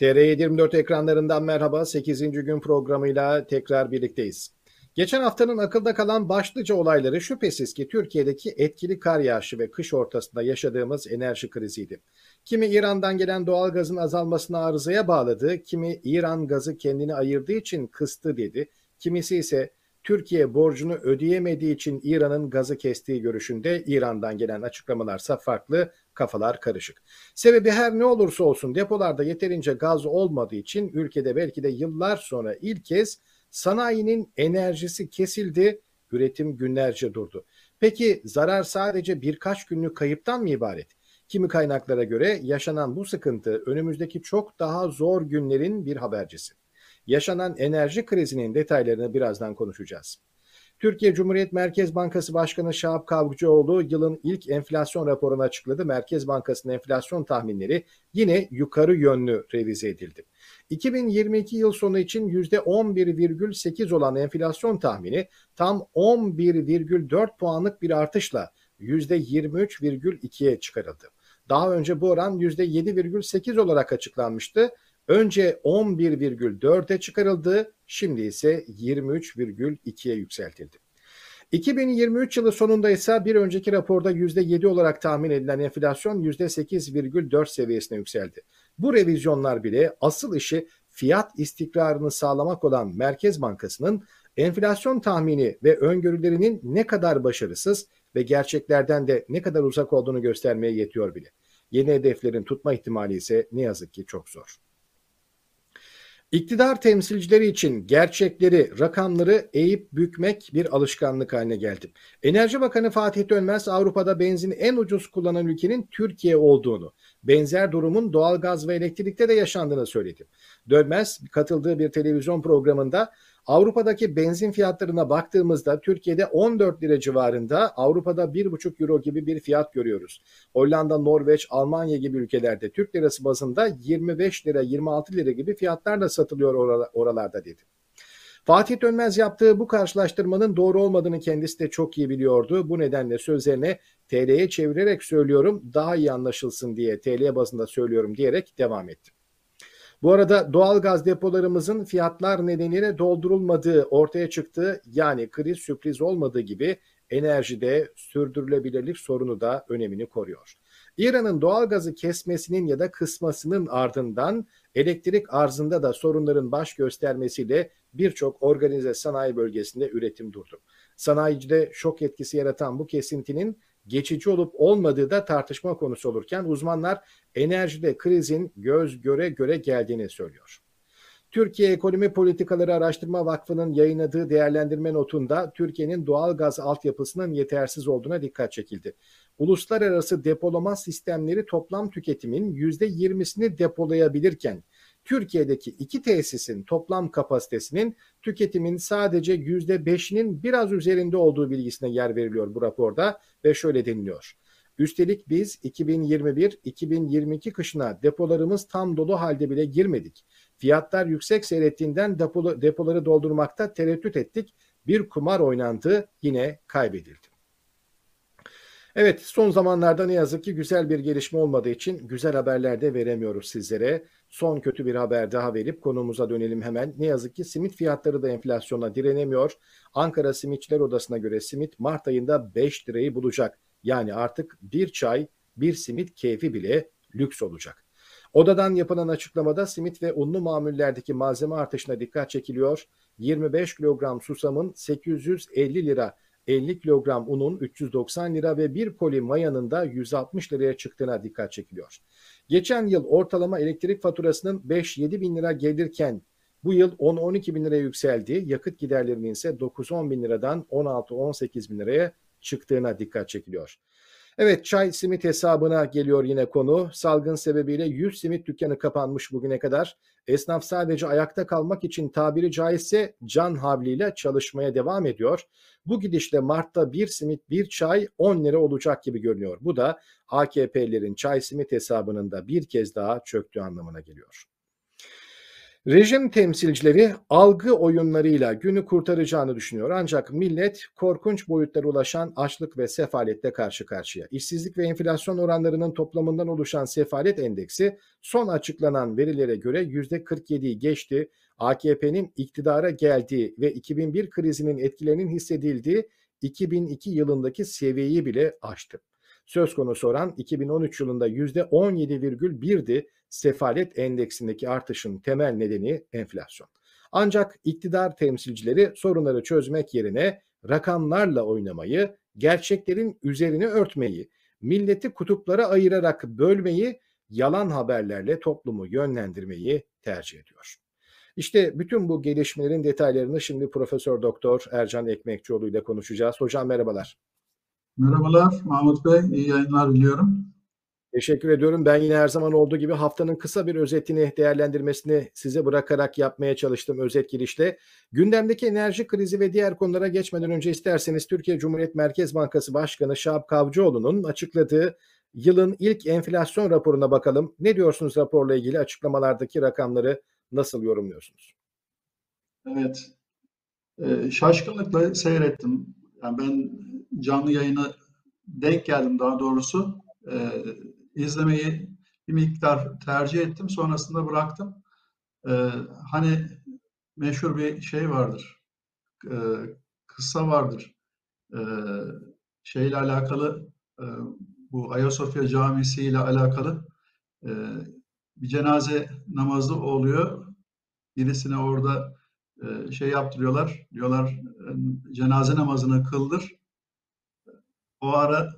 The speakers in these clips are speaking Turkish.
TR24 ekranlarından merhaba. 8. gün programıyla tekrar birlikteyiz. Geçen haftanın akılda kalan başlıca olayları şüphesiz ki Türkiye'deki etkili kar yağışı ve kış ortasında yaşadığımız enerji kriziydi. Kimi İran'dan gelen doğal gazın azalmasına arızaya bağladı, kimi İran gazı kendini ayırdığı için kıstı dedi, kimisi ise Türkiye borcunu ödeyemediği için İran'ın gazı kestiği görüşünde İran'dan gelen açıklamalarsa farklı, kafalar karışık. Sebebi her ne olursa olsun depolarda yeterince gaz olmadığı için ülkede belki de yıllar sonra ilk kez sanayinin enerjisi kesildi, üretim günlerce durdu. Peki zarar sadece birkaç günlük kayıptan mı ibaret? Kimi kaynaklara göre yaşanan bu sıkıntı önümüzdeki çok daha zor günlerin bir habercisi. Yaşanan enerji krizinin detaylarını birazdan konuşacağız. Türkiye Cumhuriyet Merkez Bankası Başkanı Şahap Kavcıoğlu yılın ilk enflasyon raporunu açıkladı. Merkez Bankası'nın enflasyon tahminleri yine yukarı yönlü revize edildi. 2022 yıl sonu için %11,8 olan enflasyon tahmini tam 11,4 puanlık bir artışla %23,2'ye çıkarıldı. Daha önce bu oran %7,8 olarak açıklanmıştı. Önce 11,4'e çıkarıldı, şimdi ise 23,2'ye yükseltildi. 2023 yılı sonunda ise bir önceki raporda %7 olarak tahmin edilen enflasyon %8,4 seviyesine yükseldi. Bu revizyonlar bile asıl işi fiyat istikrarını sağlamak olan Merkez Bankası'nın enflasyon tahmini ve öngörülerinin ne kadar başarısız ve gerçeklerden de ne kadar uzak olduğunu göstermeye yetiyor bile. Yeni hedeflerin tutma ihtimali ise ne yazık ki çok zor. İktidar temsilcileri için gerçekleri, rakamları eğip bükmek bir alışkanlık haline geldi. Enerji Bakanı Fatih Dönmez Avrupa'da benzin en ucuz kullanan ülkenin Türkiye olduğunu, benzer durumun doğalgaz ve elektrikte de yaşandığını söyledi. Dönmez katıldığı bir televizyon programında Avrupa'daki benzin fiyatlarına baktığımızda Türkiye'de 14 lira civarında, Avrupa'da 1,5 euro gibi bir fiyat görüyoruz. Hollanda, Norveç, Almanya gibi ülkelerde Türk lirası bazında 25 lira, 26 lira gibi fiyatlarla satılıyor oralarda dedi. Fatih Dönmez yaptığı bu karşılaştırmanın doğru olmadığını kendisi de çok iyi biliyordu. Bu nedenle sözlerine TL'ye çevirerek söylüyorum daha iyi anlaşılsın diye TL bazında söylüyorum diyerek devam etti. Bu arada doğal gaz depolarımızın fiyatlar nedeniyle doldurulmadığı ortaya çıktı. Yani kriz sürpriz olmadığı gibi enerjide sürdürülebilirlik sorunu da önemini koruyor. İran'ın doğal gazı kesmesinin ya da kısmasının ardından elektrik arzında da sorunların baş göstermesiyle birçok organize sanayi bölgesinde üretim durdu. Sanayicide şok etkisi yaratan bu kesintinin geçici olup olmadığı da tartışma konusu olurken uzmanlar enerjide krizin göz göre göre geldiğini söylüyor. Türkiye Ekonomi Politikaları Araştırma Vakfı'nın yayınladığı değerlendirme notunda Türkiye'nin doğal gaz altyapısının yetersiz olduğuna dikkat çekildi. Uluslararası depolama sistemleri toplam tüketimin %20'sini depolayabilirken Türkiye'deki iki tesisin toplam kapasitesinin tüketimin sadece %5'inin biraz üzerinde olduğu bilgisine yer veriliyor bu raporda ve şöyle deniliyor. Üstelik biz 2021-2022 kışına depolarımız tam dolu halde bile girmedik. Fiyatlar yüksek seyrettiğinden depoları doldurmakta tereddüt ettik. Bir kumar oynandı yine kaybedildi. Evet son zamanlarda ne yazık ki güzel bir gelişme olmadığı için güzel haberler de veremiyoruz sizlere. Son kötü bir haber daha verip konumuza dönelim hemen. Ne yazık ki simit fiyatları da enflasyona direnemiyor. Ankara Simitçiler Odası'na göre simit Mart ayında 5 lirayı bulacak. Yani artık bir çay, bir simit keyfi bile lüks olacak. Odadan yapılan açıklamada simit ve unlu mamullerdeki malzeme artışına dikkat çekiliyor. 25 kilogram susamın 850 lira 50 kilogram unun 390 lira ve bir koli mayanın da 160 liraya çıktığına dikkat çekiliyor. Geçen yıl ortalama elektrik faturasının 5-7 bin lira gelirken bu yıl 10-12 bin liraya yükseldi. Yakıt giderlerinin ise 9-10 bin liradan 16-18 bin liraya çıktığına dikkat çekiliyor. Evet çay simit hesabına geliyor yine konu. Salgın sebebiyle 100 simit dükkanı kapanmış bugüne kadar. Esnaf sadece ayakta kalmak için tabiri caizse can havliyle çalışmaya devam ediyor. Bu gidişle Mart'ta bir simit bir çay 10 lira olacak gibi görünüyor. Bu da AKP'lerin çay simit hesabının da bir kez daha çöktüğü anlamına geliyor. Rejim temsilcileri algı oyunlarıyla günü kurtaracağını düşünüyor ancak millet korkunç boyutlara ulaşan açlık ve sefaletle karşı karşıya. İşsizlik ve enflasyon oranlarının toplamından oluşan sefalet endeksi son açıklanan verilere göre %47'yi geçti. AKP'nin iktidara geldiği ve 2001 krizinin etkilerinin hissedildiği 2002 yılındaki seviyeyi bile aştı. Söz konusu oran 2013 yılında %17,1'di. Sefalet endeksindeki artışın temel nedeni enflasyon. Ancak iktidar temsilcileri sorunları çözmek yerine rakamlarla oynamayı, gerçeklerin üzerini örtmeyi, milleti kutuplara ayırarak bölmeyi, yalan haberlerle toplumu yönlendirmeyi tercih ediyor. İşte bütün bu gelişmelerin detaylarını şimdi Profesör Doktor Ercan Ekmekçioğlu ile konuşacağız. Hocam merhabalar. Merhabalar Mahmut Bey, iyi yayınlar diliyorum. Teşekkür ediyorum. Ben yine her zaman olduğu gibi haftanın kısa bir özetini, değerlendirmesini size bırakarak yapmaya çalıştım özet girişte. Gündemdeki enerji krizi ve diğer konulara geçmeden önce isterseniz Türkiye Cumhuriyet Merkez Bankası Başkanı Şahap Kavcıoğlu'nun açıkladığı yılın ilk enflasyon raporuna bakalım. Ne diyorsunuz raporla ilgili açıklamalardaki rakamları nasıl yorumluyorsunuz? Evet, ee, şaşkınlıkla seyrettim. Yani ben canlı yayını denk geldim daha doğrusu. Ee, izlemeyi bir miktar tercih ettim. Sonrasında bıraktım. Ee, hani meşhur bir şey vardır. Ee, kıssa vardır. Ee, şeyle alakalı e, bu Ayasofya Camisi ile alakalı e, bir cenaze namazı oluyor. Birisine orada e, şey yaptırıyorlar. Diyorlar e, cenaze namazını kıldır. O ara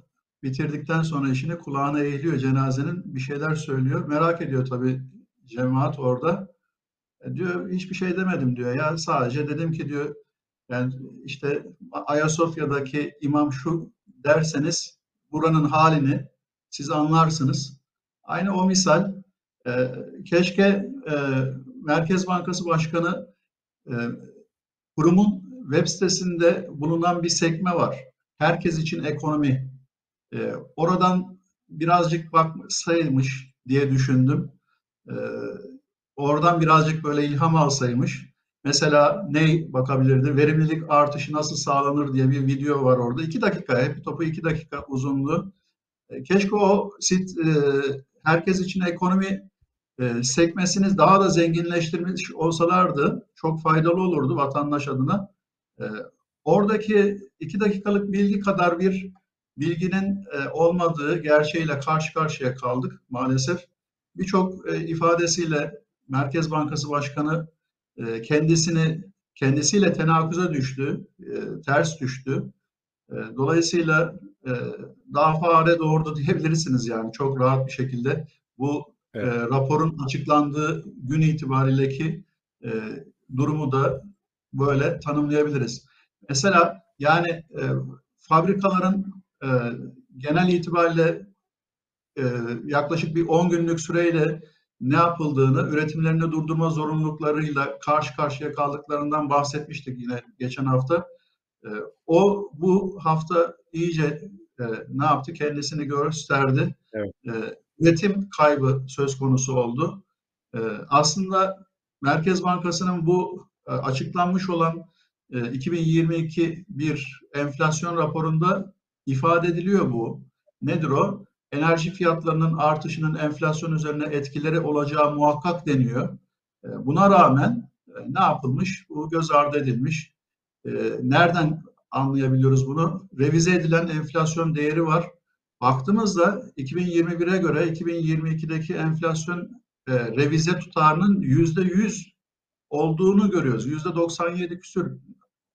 bitirdikten sonra işini kulağına eğiliyor cenazenin bir şeyler söylüyor. Merak ediyor tabii cemaat orada. E, diyor hiçbir şey demedim diyor. Ya sadece dedim ki diyor yani işte Ayasofya'daki imam şu derseniz buranın halini siz anlarsınız. Aynı o misal e, keşke e, Merkez Bankası Başkanı e, kurumun web sitesinde bulunan bir sekme var. Herkes için ekonomi e, oradan birazcık baksaymış diye düşündüm. E, oradan birazcık böyle ilham alsaymış. Mesela ne bakabilirdi? Verimlilik artışı nasıl sağlanır diye bir video var orada. İki dakika, hep topu iki dakika uzunluğu. E, keşke o sit e, herkes için ekonomi e, sekmesini daha da zenginleştirmiş olsalardı çok faydalı olurdu vatandaş adına. E, oradaki iki dakikalık bilgi kadar bir bilginin e, olmadığı gerçeğiyle karşı karşıya kaldık maalesef. Birçok e, ifadesiyle Merkez Bankası Başkanı e, kendisini kendisiyle tenakuza düştü, ters düştü. dolayısıyla daha fare doğurdu diyebilirsiniz yani çok rahat bir şekilde. Bu evet. raporun açıklandığı gün itibarindeki durumu da böyle tanımlayabiliriz. Mesela yani fabrikaların e, genel itibariyle e, yaklaşık bir 10 günlük süreyle ne yapıldığını, üretimlerini durdurma zorunluluklarıyla karşı karşıya kaldıklarından bahsetmiştik yine geçen hafta. E, o bu hafta iyice e, ne yaptı? Kendisini gösterdi. Evet. E, üretim kaybı söz konusu oldu. E, aslında Merkez Bankası'nın bu e, açıklanmış olan e, 2022 bir enflasyon raporunda ifade ediliyor bu. Nedir o? Enerji fiyatlarının artışının enflasyon üzerine etkileri olacağı muhakkak deniyor. E, buna rağmen e, ne yapılmış? Bu göz ardı edilmiş. E, nereden anlayabiliyoruz bunu? Revize edilen enflasyon değeri var. Baktığımızda 2021'e göre 2022'deki enflasyon revize tutarının %100 olduğunu görüyoruz. %97 küsür.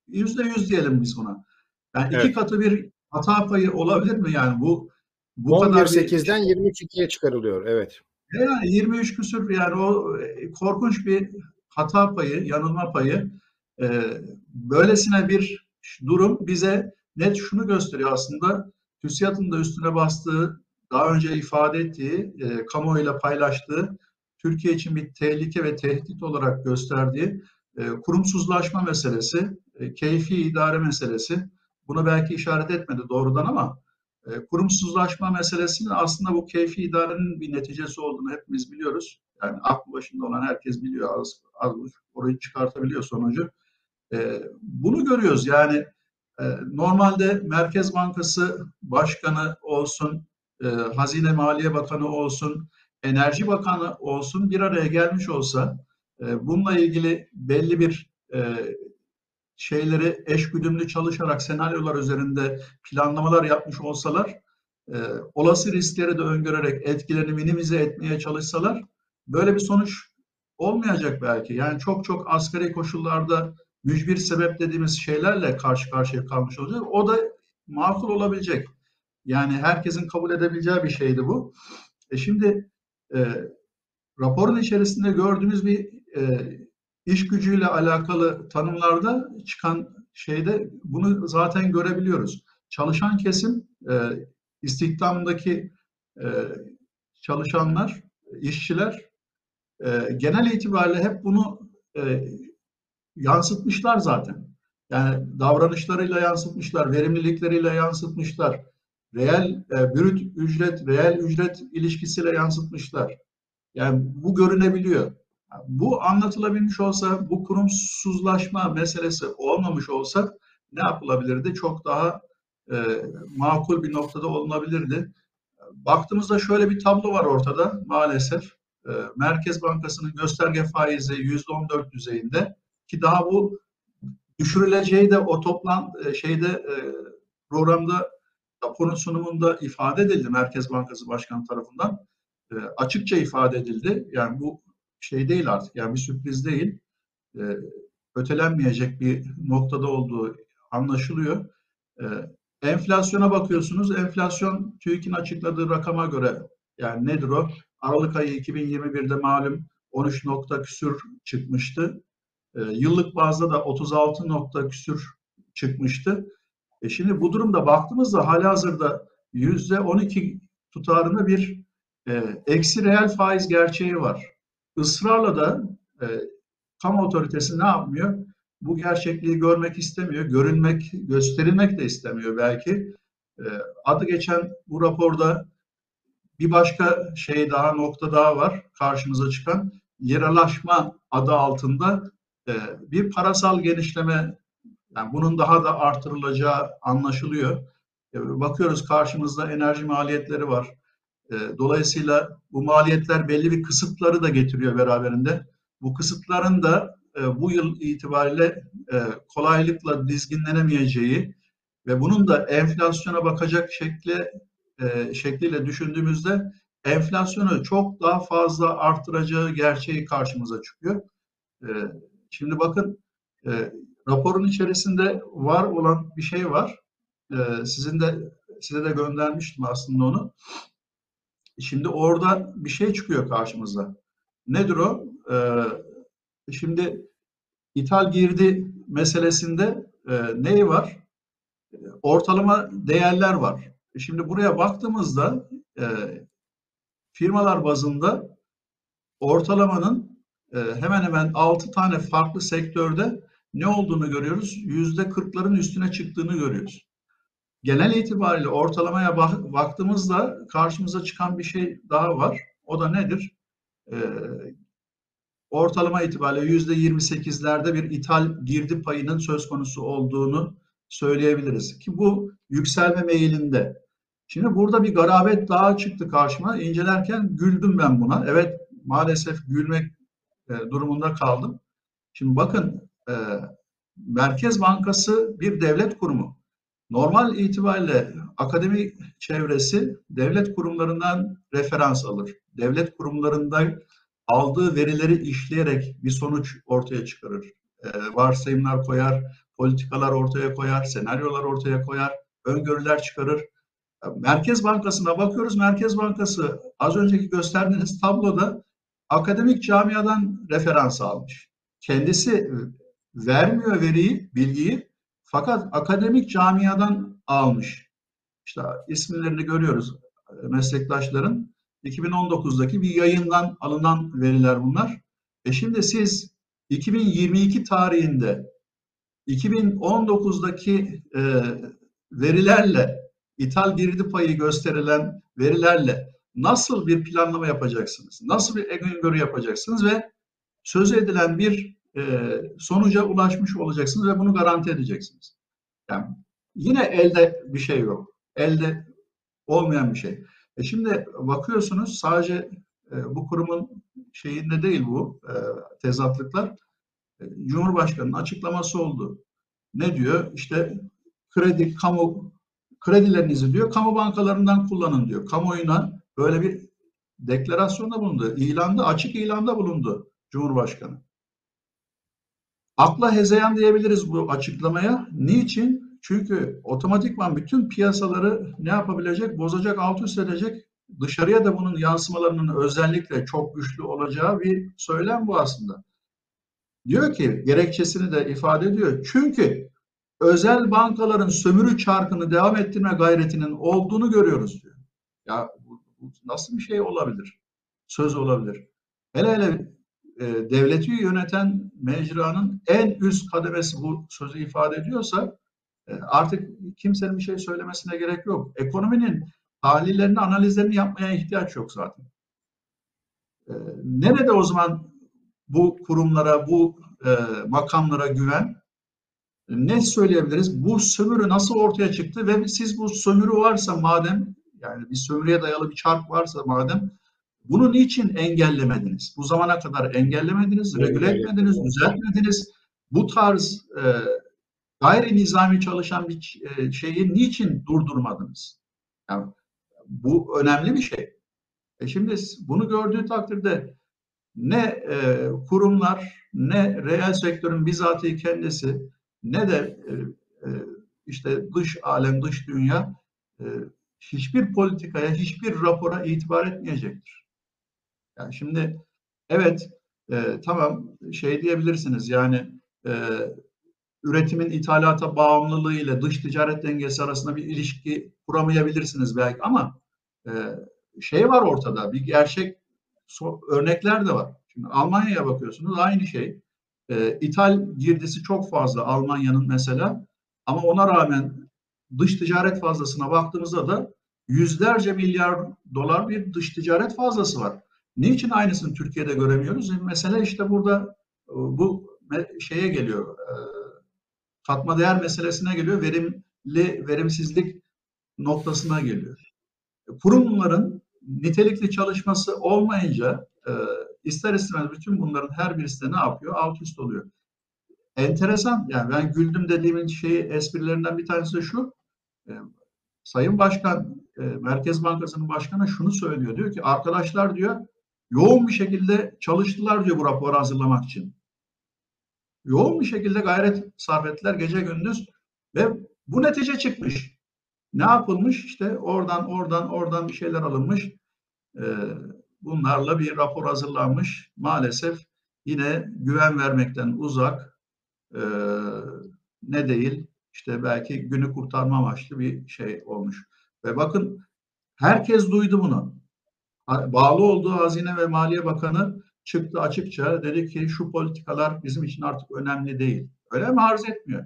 %100 diyelim biz buna. Yani evet. iki katı bir hata payı olabilir mi yani bu bu 11, kadar 8'den 22'ye çıkarılıyor evet. Yani 23 küsür yani o e, korkunç bir hata payı, yanılma payı. Ee, böylesine bir durum bize net şunu gösteriyor aslında. TÜSİAD'ın da üstüne bastığı, daha önce ifade ettiği, e, kamuoyuyla paylaştığı, Türkiye için bir tehlike ve tehdit olarak gösterdiği e, kurumsuzlaşma meselesi, e, keyfi idare meselesi, Buna belki işaret etmedi doğrudan ama E, kurumsuzlaşma meselesinin aslında bu keyfi idarenin bir neticesi olduğunu hepimiz biliyoruz. Yani aklı başında olan herkes biliyor. Az, az orayı çıkartabiliyor sonucu. E, bunu görüyoruz. Yani e, normalde Merkez Bankası Başkanı olsun, e, Hazine Maliye Bakanı olsun, Enerji Bakanı olsun bir araya gelmiş olsa e, bununla ilgili belli bir e, şeyleri eşgüdümlü çalışarak senaryolar üzerinde planlamalar yapmış olsalar, e, olası riskleri de öngörerek etkilerini minimize etmeye çalışsalar böyle bir sonuç olmayacak belki. Yani çok çok asgari koşullarda mücbir sebep dediğimiz şeylerle karşı karşıya kalmış olacak. O da makul olabilecek. Yani herkesin kabul edebileceği bir şeydi bu. E şimdi e, raporun içerisinde gördüğümüz bir e, iş gücüyle alakalı tanımlarda çıkan şeyde bunu zaten görebiliyoruz. Çalışan kesim e, istihdamdaki e, çalışanlar, işçiler e, genel itibariyle hep bunu e, yansıtmışlar zaten. Yani davranışlarıyla yansıtmışlar, verimlilikleriyle yansıtmışlar. Reel, e, brüt ücret, reel ücret ilişkisiyle yansıtmışlar. Yani bu görünebiliyor. Bu anlatılabilmiş olsa, bu kurumsuzlaşma meselesi olmamış olsa ne yapılabilirdi? Çok daha e, makul bir noktada olunabilirdi. Baktığımızda şöyle bir tablo var ortada maalesef. E, Merkez Bankası'nın gösterge faizi %14 düzeyinde ki daha bu düşürüleceği de o toplan e, şeyde e, programda raporun sunumunda ifade edildi Merkez Bankası Başkanı tarafından. E, açıkça ifade edildi. Yani bu şey değil artık yani bir sürpriz değil. E, ötelenmeyecek bir noktada olduğu anlaşılıyor. E, enflasyona bakıyorsunuz. Enflasyon TÜİK'in açıkladığı rakama göre yani nedir o? Aralık ayı 2021'de malum 13 nokta küsür çıkmıştı. E, yıllık bazda da 36 nokta küsür çıkmıştı. E şimdi bu durumda baktığımızda hali hazırda yüzde 12 tutarında bir e, eksi reel faiz gerçeği var. Israrla da e, kamu otoritesi ne yapmıyor? Bu gerçekliği görmek istemiyor, görünmek, gösterilmek de istemiyor belki. E, adı geçen bu raporda bir başka şey daha, nokta daha var karşımıza çıkan. Yeralaşma adı altında e, bir parasal genişleme, yani bunun daha da artırılacağı anlaşılıyor. E, bakıyoruz karşımızda enerji maliyetleri var. E, dolayısıyla bu maliyetler belli bir kısıtları da getiriyor beraberinde. Bu kısıtların da e, bu yıl itibariyle kolaylıkla dizginlenemeyeceği ve bunun da enflasyona bakacak şekli şekliyle düşündüğümüzde enflasyonu çok daha fazla arttıracağı gerçeği karşımıza çıkıyor. Şimdi bakın raporun içerisinde var olan bir şey var. E, sizin de size de göndermiştim aslında onu. Şimdi orada bir şey çıkıyor karşımıza. Nedir o? Ee, şimdi ithal girdi meselesinde e, neyi var? Ortalama değerler var. Şimdi buraya baktığımızda e, firmalar bazında ortalamanın e, hemen hemen 6 tane farklı sektörde ne olduğunu görüyoruz? Yüzde kırkların üstüne çıktığını görüyoruz genel itibariyle ortalamaya bak, baktığımızda karşımıza çıkan bir şey daha var. O da nedir? Ee, ortalama itibariyle yüzde 28'lerde bir ithal girdi payının söz konusu olduğunu söyleyebiliriz. Ki bu yükselme meyilinde. Şimdi burada bir garabet daha çıktı karşıma. İncelerken güldüm ben buna. Evet maalesef gülmek e, durumunda kaldım. Şimdi bakın e, Merkez Bankası bir devlet kurumu. Normal itibariyle akademi çevresi devlet kurumlarından referans alır. Devlet kurumlarında aldığı verileri işleyerek bir sonuç ortaya çıkarır. E, varsayımlar koyar, politikalar ortaya koyar, senaryolar ortaya koyar, öngörüler çıkarır. Merkez Bankası'na bakıyoruz. Merkez Bankası az önceki gösterdiğiniz tabloda akademik camiadan referans almış. Kendisi vermiyor veriyi, bilgiyi fakat akademik camiadan almış. İşte isimlerini görüyoruz e, meslektaşların. 2019'daki bir yayından alınan veriler bunlar. E şimdi siz 2022 tarihinde 2019'daki e, verilerle ithal girdi payı gösterilen verilerle nasıl bir planlama yapacaksınız? Nasıl bir öngörü yapacaksınız ve söz edilen bir e, sonuca ulaşmış olacaksınız ve bunu garanti edeceksiniz. Yani yine elde bir şey yok. Elde olmayan bir şey. E şimdi bakıyorsunuz sadece e, bu kurumun şeyinde değil bu e, tezatlıklar. E, Cumhurbaşkanı'nın açıklaması oldu. Ne diyor? İşte kredi, kamu kredilerinizi diyor kamu bankalarından kullanın diyor. Kamuoyuna böyle bir deklarasyonda bulundu. İlanda, açık ilanda bulundu Cumhurbaşkanı. Akla hezeyan diyebiliriz bu açıklamaya. Niçin? Çünkü otomatikman bütün piyasaları ne yapabilecek? Bozacak, alt üst edecek. Dışarıya da bunun yansımalarının özellikle çok güçlü olacağı bir söylem bu aslında. Diyor ki gerekçesini de ifade ediyor. Çünkü özel bankaların sömürü çarkını devam ettirme gayretinin olduğunu görüyoruz diyor. Ya nasıl bir şey olabilir? Söz olabilir. Hele hele e, devleti yöneten mecranın en üst kademesi bu sözü ifade ediyorsa e, artık kimsenin bir şey söylemesine gerek yok. Ekonominin tahlillerini, analizlerini yapmaya ihtiyaç yok zaten. E, nerede o zaman bu kurumlara, bu e, makamlara güven? Ne söyleyebiliriz? Bu sömürü nasıl ortaya çıktı ve siz bu sömürü varsa madem, yani bir sömürüye dayalı bir çark varsa madem, bunu niçin engellemediniz? Bu zamana kadar engellemediniz, evet, regüle etmediniz, düzeltmediniz. Bu tarz e, gayri nizami çalışan bir e, şeyi niçin durdurmadınız? Yani bu önemli bir şey. E şimdi bunu gördüğü takdirde ne e, kurumlar ne reel sektörün bizatihi kendisi ne de e, e, işte dış alem, dış dünya e, hiçbir politikaya, hiçbir rapora itibar etmeyecektir. Yani şimdi evet e, tamam şey diyebilirsiniz yani e, üretimin ithalata bağımlılığı ile dış ticaret dengesi arasında bir ilişki kuramayabilirsiniz belki ama e, şey var ortada bir gerçek so, örnekler de var. Şimdi Almanya'ya bakıyorsunuz aynı şey. E, ithal girdisi çok fazla Almanya'nın mesela ama ona rağmen dış ticaret fazlasına baktığımızda da yüzlerce milyar dolar bir dış ticaret fazlası var. Niçin aynısını Türkiye'de göremiyoruz? Mesele işte burada e, bu şeye geliyor. E, katma değer meselesine geliyor. Verimli, verimsizlik noktasına geliyor. Kurumların nitelikli çalışması olmayınca e, ister istemez bütün bunların her birisi de ne yapıyor? Alt üst oluyor. Enteresan yani ben güldüm dediğimin şeyi esprilerinden bir tanesi şu. Sayın Başkan, Merkez Bankası'nın başkanı şunu söylüyor. Diyor ki arkadaşlar diyor yoğun bir şekilde çalıştılar diyor bu raporu hazırlamak için. Yoğun bir şekilde gayret sarf ettiler gece gündüz ve bu netice çıkmış. Ne yapılmış? İşte oradan oradan oradan bir şeyler alınmış. Ee, bunlarla bir rapor hazırlanmış. Maalesef yine güven vermekten uzak e, ne değil işte belki günü kurtarma amaçlı bir şey olmuş. Ve bakın herkes duydu bunu bağlı olduğu Hazine ve Maliye Bakanı çıktı açıkça dedi ki şu politikalar bizim için artık önemli değil. Öyle arz etmiyor.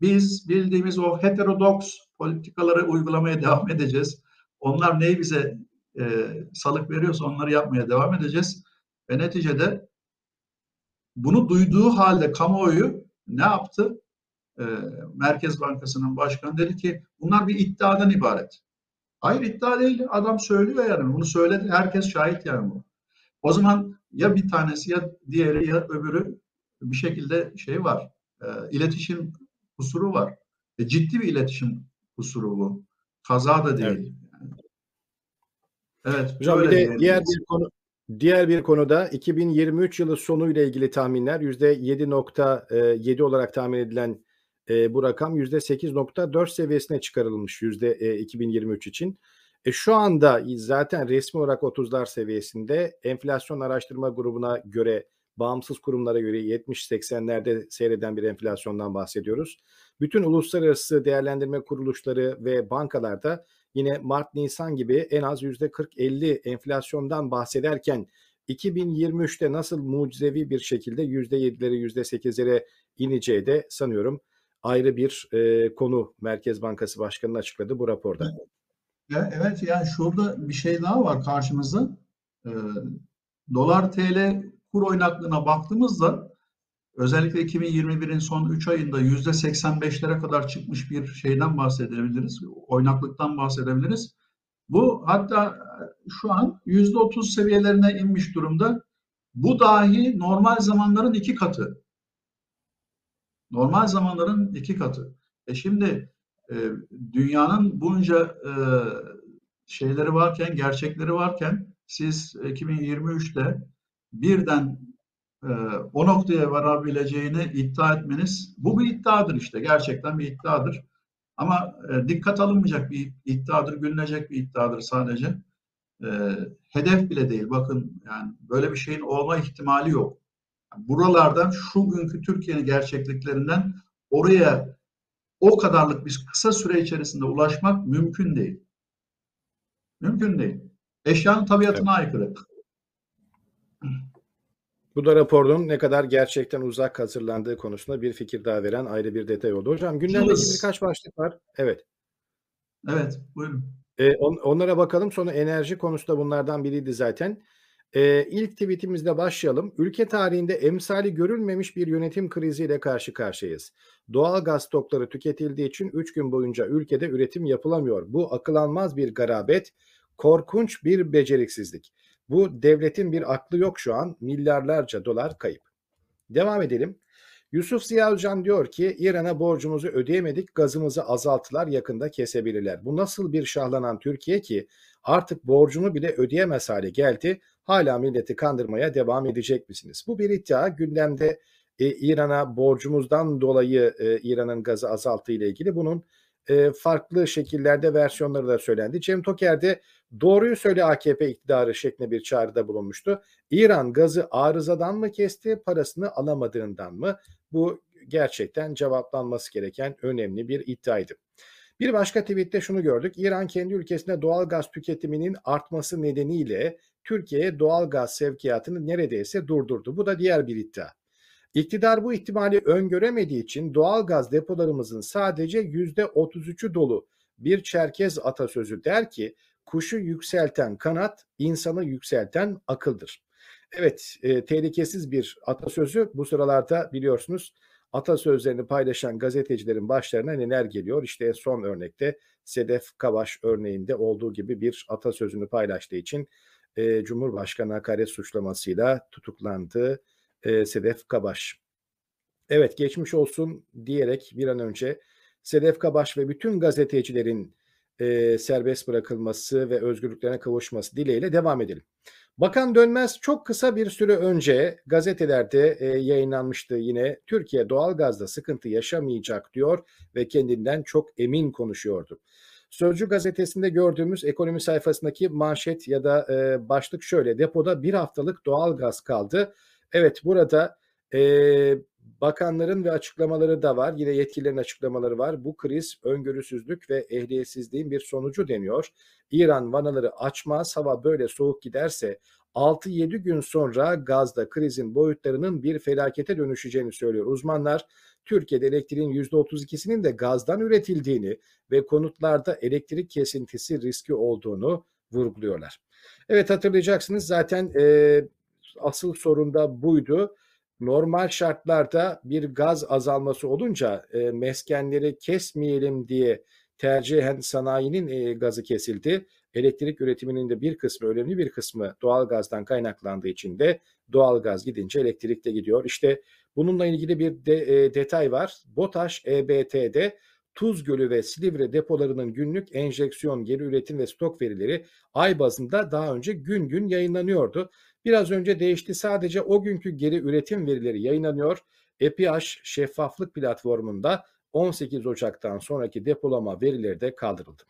Biz bildiğimiz o heterodoks politikaları uygulamaya devam edeceğiz. Onlar neyi bize e, salık veriyorsa onları yapmaya devam edeceğiz. Ve neticede bunu duyduğu halde kamuoyu ne yaptı? E, Merkez Bankası'nın başkanı dedi ki bunlar bir iddiadan ibaret. Hayır iddia değil. Adam söylüyor yani. Bunu söyledi. Herkes şahit yani bu. O zaman ya bir tanesi ya diğeri ya öbürü bir şekilde şey var. E, iletişim kusuru var. E, ciddi bir iletişim kusuru bu. Kaza da değil. Evet. Evet. Hocam bir de diğer bir konu Diğer bir konuda 2023 yılı sonu ile ilgili tahminler %7.7 olarak tahmin edilen e, bu rakam %8.4 seviyesine çıkarılmış yüzde e, 2023 için. E, şu anda zaten resmi olarak 30'lar seviyesinde enflasyon araştırma grubuna göre bağımsız kurumlara göre 70-80'lerde seyreden bir enflasyondan bahsediyoruz. Bütün uluslararası değerlendirme kuruluşları ve bankalarda yine Mart-Nisan gibi en az %40-50 enflasyondan bahsederken 2023'te nasıl mucizevi bir şekilde %7'lere %8'lere ineceği de sanıyorum ayrı bir e, konu Merkez Bankası Başkanı'nın açıkladı bu raporda. Evet yani şurada bir şey daha var karşımızda. Ee, dolar TL kur oynaklığına baktığımızda özellikle 2021'in son 3 ayında %85'lere kadar çıkmış bir şeyden bahsedebiliriz. Oynaklıktan bahsedebiliriz. Bu hatta şu an %30 seviyelerine inmiş durumda. Bu dahi normal zamanların iki katı. Normal zamanların iki katı. E şimdi e, dünyanın bunca e, şeyleri varken, gerçekleri varken siz 2023'te birden e, o noktaya varabileceğini iddia etmeniz, bu bir iddiadır işte, gerçekten bir iddiadır. Ama e, dikkat alınmayacak bir iddiadır, gülünecek bir iddiadır sadece. E, hedef bile değil, bakın yani böyle bir şeyin olma ihtimali yok. Buralardan şu günkü Türkiye'nin gerçekliklerinden oraya o kadarlık bir kısa süre içerisinde ulaşmak mümkün değil. Mümkün değil. Eşyanın tabiatına evet. aykırı. Bu da raporun ne kadar gerçekten uzak hazırlandığı konusunda bir fikir daha veren ayrı bir detay oldu. Hocam gündemdeki birkaç başlık var. Evet. Evet, buyurun. Ee, on, onlara bakalım. Sonra enerji konusu da bunlardan biriydi zaten. Ee, ilk tweetimizde başlayalım. Ülke tarihinde emsali görülmemiş bir yönetim kriziyle karşı karşıyayız. Doğal gaz stokları tüketildiği için 3 gün boyunca ülkede üretim yapılamıyor. Bu akıl almaz bir garabet, korkunç bir beceriksizlik. Bu devletin bir aklı yok şu an. Milyarlarca dolar kayıp. Devam edelim. Yusuf Ziya Hocam diyor ki İran'a borcumuzu ödeyemedik, gazımızı azaltılar, yakında kesebilirler. Bu nasıl bir şahlanan Türkiye ki artık borcunu bile ödeyemez hale geldi. Hala milleti kandırmaya devam edecek misiniz? Bu bir iddia. Gündemde e, İran'a borcumuzdan dolayı e, İran'ın gazı azalttığı ile ilgili bunun e, farklı şekillerde versiyonları da söylendi. Cem Toker de doğruyu söyle AKP iktidarı şeklinde bir çağrıda bulunmuştu. İran gazı arızadan mı kesti, parasını alamadığından mı? Bu gerçekten cevaplanması gereken önemli bir iddiaydı. Bir başka tweette şunu gördük. İran kendi ülkesinde doğal gaz tüketiminin artması nedeniyle Türkiye'ye doğal gaz sevkiyatını neredeyse durdurdu. Bu da diğer bir iddia. İktidar bu ihtimali öngöremediği için doğal gaz depolarımızın sadece %33'ü dolu bir Çerkez atasözü der ki kuşu yükselten kanat insanı yükselten akıldır. Evet e, tehlikesiz bir atasözü bu sıralarda biliyorsunuz atasözlerini paylaşan gazetecilerin başlarına neler geliyor? İşte son örnekte Sedef Kavaş örneğinde olduğu gibi bir atasözünü paylaştığı için e, Cumhurbaşkanı hakaret suçlamasıyla tutuklandı e, Sedef Kabaş. Evet geçmiş olsun diyerek bir an önce Sedef Kabaş ve bütün gazetecilerin e, serbest bırakılması ve özgürlüklerine kavuşması dileğiyle devam edelim. Bakan Dönmez çok kısa bir süre önce gazetelerde e, yayınlanmıştı yine Türkiye doğalgazda sıkıntı yaşamayacak diyor ve kendinden çok emin konuşuyordu. Sözcü gazetesinde gördüğümüz ekonomi sayfasındaki manşet ya da e, başlık şöyle depoda bir haftalık doğal gaz kaldı. Evet burada e, bakanların ve açıklamaları da var. Yine yetkililerin açıklamaları var. Bu kriz öngörüsüzlük ve ehliyetsizliğin bir sonucu deniyor. İran vanaları açmaz. Hava böyle soğuk giderse 6-7 gün sonra gazda krizin boyutlarının bir felakete dönüşeceğini söylüyor uzmanlar. Türkiye'de elektriğin %32'sinin de gazdan üretildiğini ve konutlarda elektrik kesintisi riski olduğunu vurguluyorlar. Evet hatırlayacaksınız zaten e, asıl sorun da buydu. Normal şartlarda bir gaz azalması olunca e, meskenleri kesmeyelim diye tercihen sanayinin e, gazı kesildi. Elektrik üretiminin de bir kısmı, önemli bir kısmı doğal gazdan kaynaklandığı için de doğal gaz gidince elektrik de gidiyor. İşte bununla ilgili bir de, e, detay var. BOTAŞ EBT'de Tuz Gölü ve Silivri depolarının günlük enjeksiyon, geri üretim ve stok verileri ay bazında daha önce gün gün yayınlanıyordu. Biraz önce değişti. Sadece o günkü geri üretim verileri yayınlanıyor. EPH şeffaflık platformunda 18 Ocak'tan sonraki depolama verileri de kaldırıldı.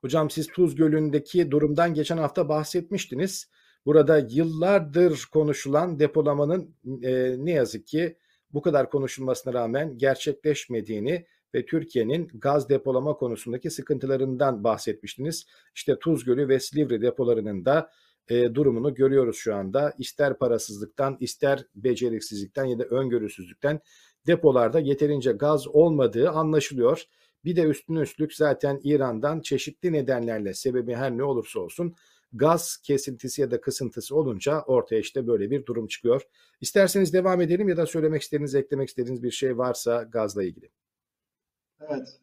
Hocam siz Tuz Gölü'ndeki durumdan geçen hafta bahsetmiştiniz. Burada yıllardır konuşulan depolamanın e, ne yazık ki bu kadar konuşulmasına rağmen gerçekleşmediğini ve Türkiye'nin gaz depolama konusundaki sıkıntılarından bahsetmiştiniz. İşte Tuz Gölü ve Silivri depolarının da e, durumunu görüyoruz şu anda. İster parasızlıktan, ister beceriksizlikten ya da öngörüsüzlükten depolarda yeterince gaz olmadığı anlaşılıyor. Bir de üstüne üstlük zaten İran'dan çeşitli nedenlerle sebebi her ne olursa olsun gaz kesintisi ya da kısıntısı olunca ortaya işte böyle bir durum çıkıyor. İsterseniz devam edelim ya da söylemek istediğiniz, eklemek istediğiniz bir şey varsa gazla ilgili. Evet.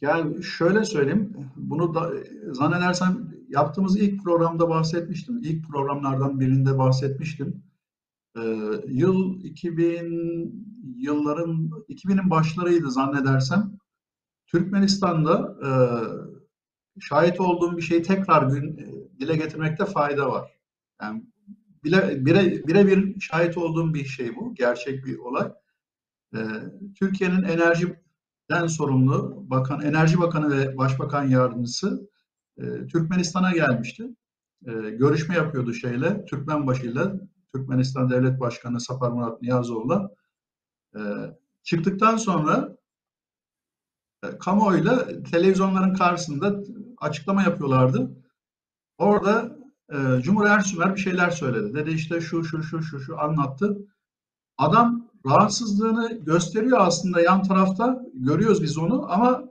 Yani şöyle söyleyeyim, bunu da zannedersem yaptığımız ilk programda bahsetmiştim. İlk programlardan birinde bahsetmiştim. Ee, yıl 2000 yılların 2000'in başlarıydı zannedersem. Türkmenistan'da e, şahit olduğum bir şeyi tekrar gün e, dile getirmekte fayda var. Yani bile bire birebir şahit olduğum bir şey bu, gerçek bir olay. Ee, Türkiye'nin enerjiden sorumlu bakan, enerji bakanı ve başbakan yardımcısı e, Türkmenistan'a gelmişti. E, görüşme yapıyordu şeyle, Türkmenbaşı'yla, Türkmenistan Devlet Başkanı Sapar Murat Niyazoğlu'la. E, çıktıktan sonra e, kamuoyuyla televizyonların karşısında açıklama yapıyorlardı. Orada e, Cumhur Ersümer bir şeyler söyledi. Dedi işte şu şu şu şu şu anlattı. Adam rahatsızlığını gösteriyor aslında yan tarafta. Görüyoruz biz onu ama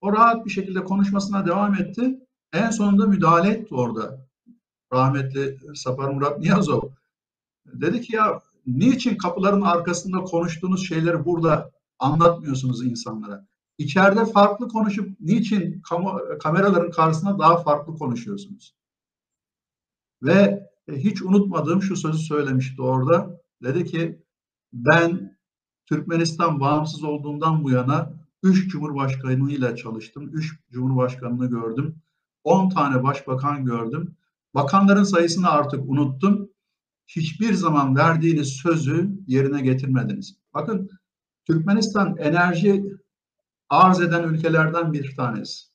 o rahat bir şekilde konuşmasına devam etti. En sonunda müdahale etti orada. Rahmetli Sapar Murat Niyazov. Dedi ki ya niçin kapıların arkasında konuştuğunuz şeyleri burada anlatmıyorsunuz insanlara? İçeride farklı konuşup niçin kamu, kameraların karşısında daha farklı konuşuyorsunuz? Ve hiç unutmadığım şu sözü söylemişti orada. Dedi ki ben Türkmenistan bağımsız olduğundan bu yana 3 Cumhurbaşkanı ile çalıştım. 3 Cumhurbaşkanını gördüm. 10 tane başbakan gördüm. Bakanların sayısını artık unuttum. Hiçbir zaman verdiğiniz sözü yerine getirmediniz. Bakın Türkmenistan enerji arz eden ülkelerden bir tanesi.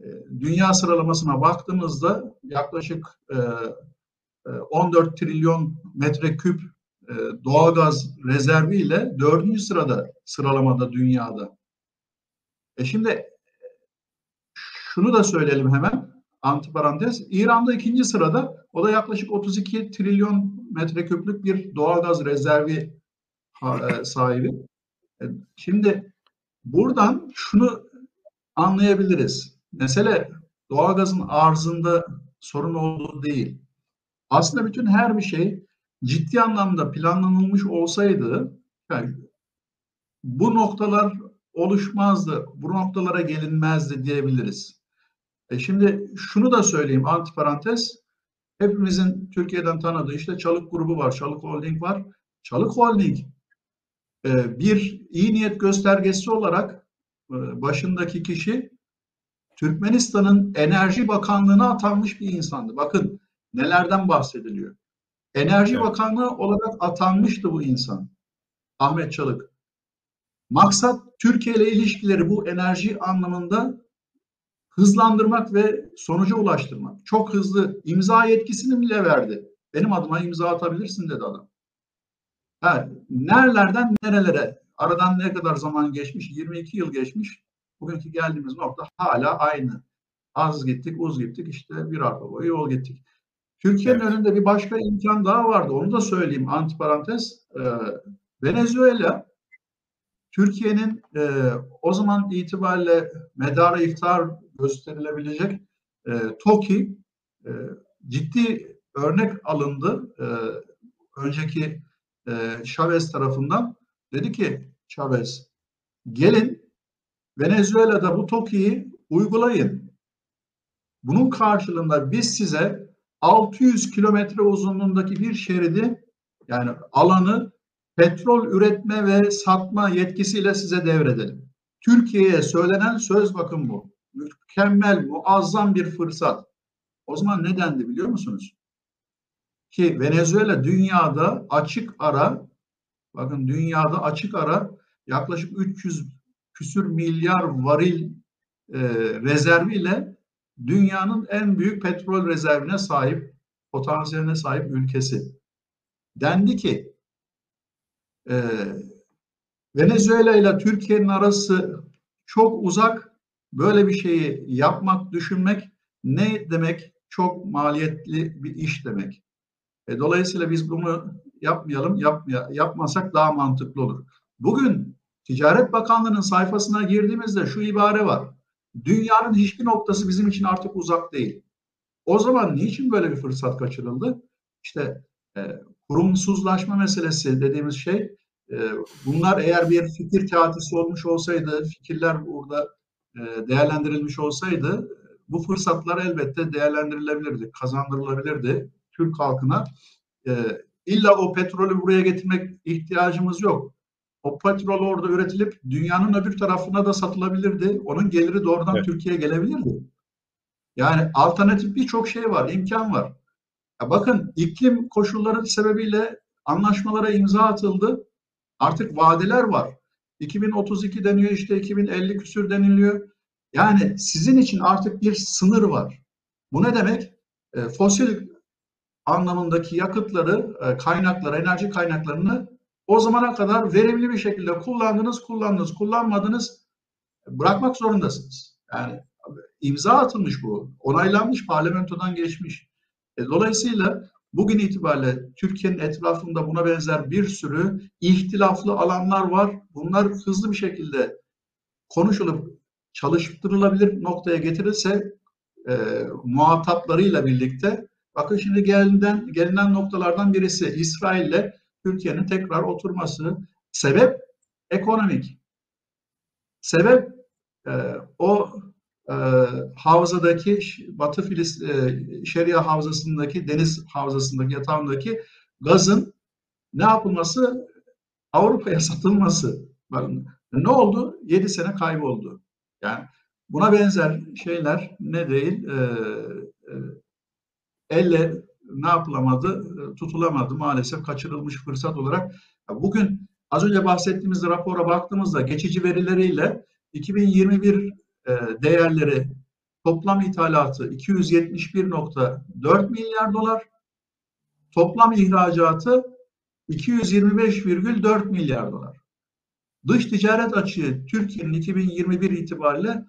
Ee, dünya sıralamasına baktığımızda yaklaşık 14 e, e, trilyon metreküp e, doğalgaz rezervi ile dördüncü sırada sıralamada dünyada. E şimdi şunu da söyleyelim hemen antiparantez. İran'da ikinci sırada o da yaklaşık 32 trilyon metreküplük bir doğalgaz rezervi sahibi. Şimdi Buradan şunu anlayabiliriz. Mesele doğalgazın arzında sorun olduğu değil. Aslında bütün her bir şey ciddi anlamda planlanılmış olsaydı yani bu noktalar oluşmazdı, bu noktalara gelinmezdi diyebiliriz. E şimdi şunu da söyleyeyim antiparantez. Hepimizin Türkiye'den tanıdığı işte Çalık grubu var, Çalık Holding var. Çalık Holding bir iyi niyet göstergesi olarak e, başındaki kişi Türkmenistan'ın Enerji Bakanlığı'na atanmış bir insandı. Bakın nelerden bahsediliyor. Enerji evet. Bakanlığı olarak atanmıştı bu insan. Ahmet Çalık. Maksat Türkiye ile ilişkileri bu enerji anlamında hızlandırmak ve sonuca ulaştırmak. Çok hızlı imza yetkisini bile verdi. Benim adıma imza atabilirsin dedi adam. Ha, nerelerden nerelere? Aradan ne kadar zaman geçmiş? 22 yıl geçmiş. Bugünkü geldiğimiz nokta hala aynı. Az gittik, uz gittik, işte bir arpa boyu yol gittik. Türkiye'nin evet. önünde bir başka imkan daha vardı. Onu da söyleyeyim antiparantez. Ee, Venezuela Türkiye'nin e, o zaman itibariyle medarı iftar gösterilebilecek e, TOKİ e, ciddi örnek alındı. E, önceki e, Chavez tarafından dedi ki Chavez gelin Venezuela'da bu TOKİ'yi uygulayın. Bunun karşılığında biz size 600 kilometre uzunluğundaki bir şeridi yani alanı petrol üretme ve satma yetkisiyle size devredelim. Türkiye'ye söylenen söz bakın bu. Mükemmel, muazzam bir fırsat. O zaman ne dendi biliyor musunuz? Ki Venezuela dünyada açık ara bakın dünyada açık ara yaklaşık 300 küsür milyar varil e, rezerviyle dünyanın en büyük petrol rezervine sahip, potansiyeline sahip ülkesi. Dendi ki e, Venezuela ile Türkiye'nin arası çok uzak. Böyle bir şeyi yapmak, düşünmek ne demek? Çok maliyetli bir iş demek. E, dolayısıyla biz bunu yapmayalım, yapmaya, yapmasak daha mantıklı olur. Bugün Ticaret Bakanlığı'nın sayfasına girdiğimizde şu ibare var. Dünyanın hiçbir noktası bizim için artık uzak değil. O zaman niçin böyle bir fırsat kaçırıldı? İşte e, kurumsuzlaşma meselesi dediğimiz şey e, bunlar eğer bir fikir teatisi olmuş olsaydı, fikirler burada e, değerlendirilmiş olsaydı bu fırsatlar elbette değerlendirilebilirdi, kazandırılabilirdi Türk halkına. E, illa o petrolü buraya getirmek ihtiyacımız yok. O petrol orada üretilip dünyanın öbür tarafına da satılabilirdi. Onun geliri doğrudan evet. Türkiye'ye gelebilirdi. Yani alternatif birçok şey var, imkan var. Ya bakın iklim koşulları sebebiyle anlaşmalara imza atıldı. Artık vadeler var. 2032 deniyor işte 2050 küsür deniliyor. Yani sizin için artık bir sınır var. Bu ne demek? E, fosil anlamındaki yakıtları, e, kaynakları, enerji kaynaklarını o zamana kadar verimli bir şekilde kullandınız, kullandınız, kullanmadınız bırakmak zorundasınız. Yani imza atılmış bu, onaylanmış, parlamentodan geçmiş. E, dolayısıyla bugün itibariyle Türkiye'nin etrafında buna benzer bir sürü ihtilaflı alanlar var. Bunlar hızlı bir şekilde konuşulup çalıştırılabilir noktaya getirilse e, muhataplarıyla birlikte bakın şimdi gelinen, gelinen noktalardan birisi İsrail ile Türkiye'nin tekrar oturması. Sebep ekonomik. Sebep e, o e, havzadaki Batı Filis e, Şeria Havzası'ndaki deniz havzasındaki yatağındaki gazın ne yapılması? Avrupa'ya satılması. Bakın ne oldu? 7 sene kayboldu. Yani buna benzer şeyler ne değil? E, e, elle ne yapılamadı? Tutulamadı maalesef kaçırılmış fırsat olarak. Bugün az önce bahsettiğimiz rapora baktığımızda geçici verileriyle 2021 e, değerleri toplam ithalatı 271.4 milyar dolar, toplam ihracatı 225,4 milyar dolar. Dış ticaret açığı Türkiye'nin 2021 itibariyle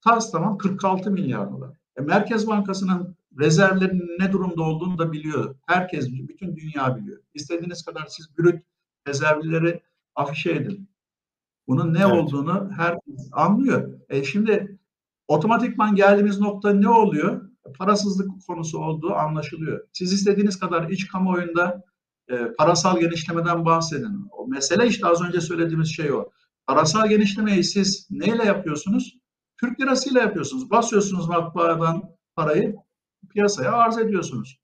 tas tamam 46 milyar dolar. E, Merkez Bankası'nın rezervlerinin ne durumda olduğunu da biliyor. Herkes bütün dünya biliyor. İstediğiniz kadar siz brüt rezervleri afişe edin. Bunun ne evet. olduğunu herkes anlıyor. E şimdi otomatikman geldiğimiz nokta ne oluyor? Parasızlık konusu olduğu anlaşılıyor. Siz istediğiniz kadar iç kamuoyunda e, parasal genişlemeden bahsedin. O mesele işte az önce söylediğimiz şey o. Parasal genişlemeyi siz neyle yapıyorsunuz? Türk lirasıyla yapıyorsunuz. Basıyorsunuz matbaadan parayı piyasaya arz ediyorsunuz.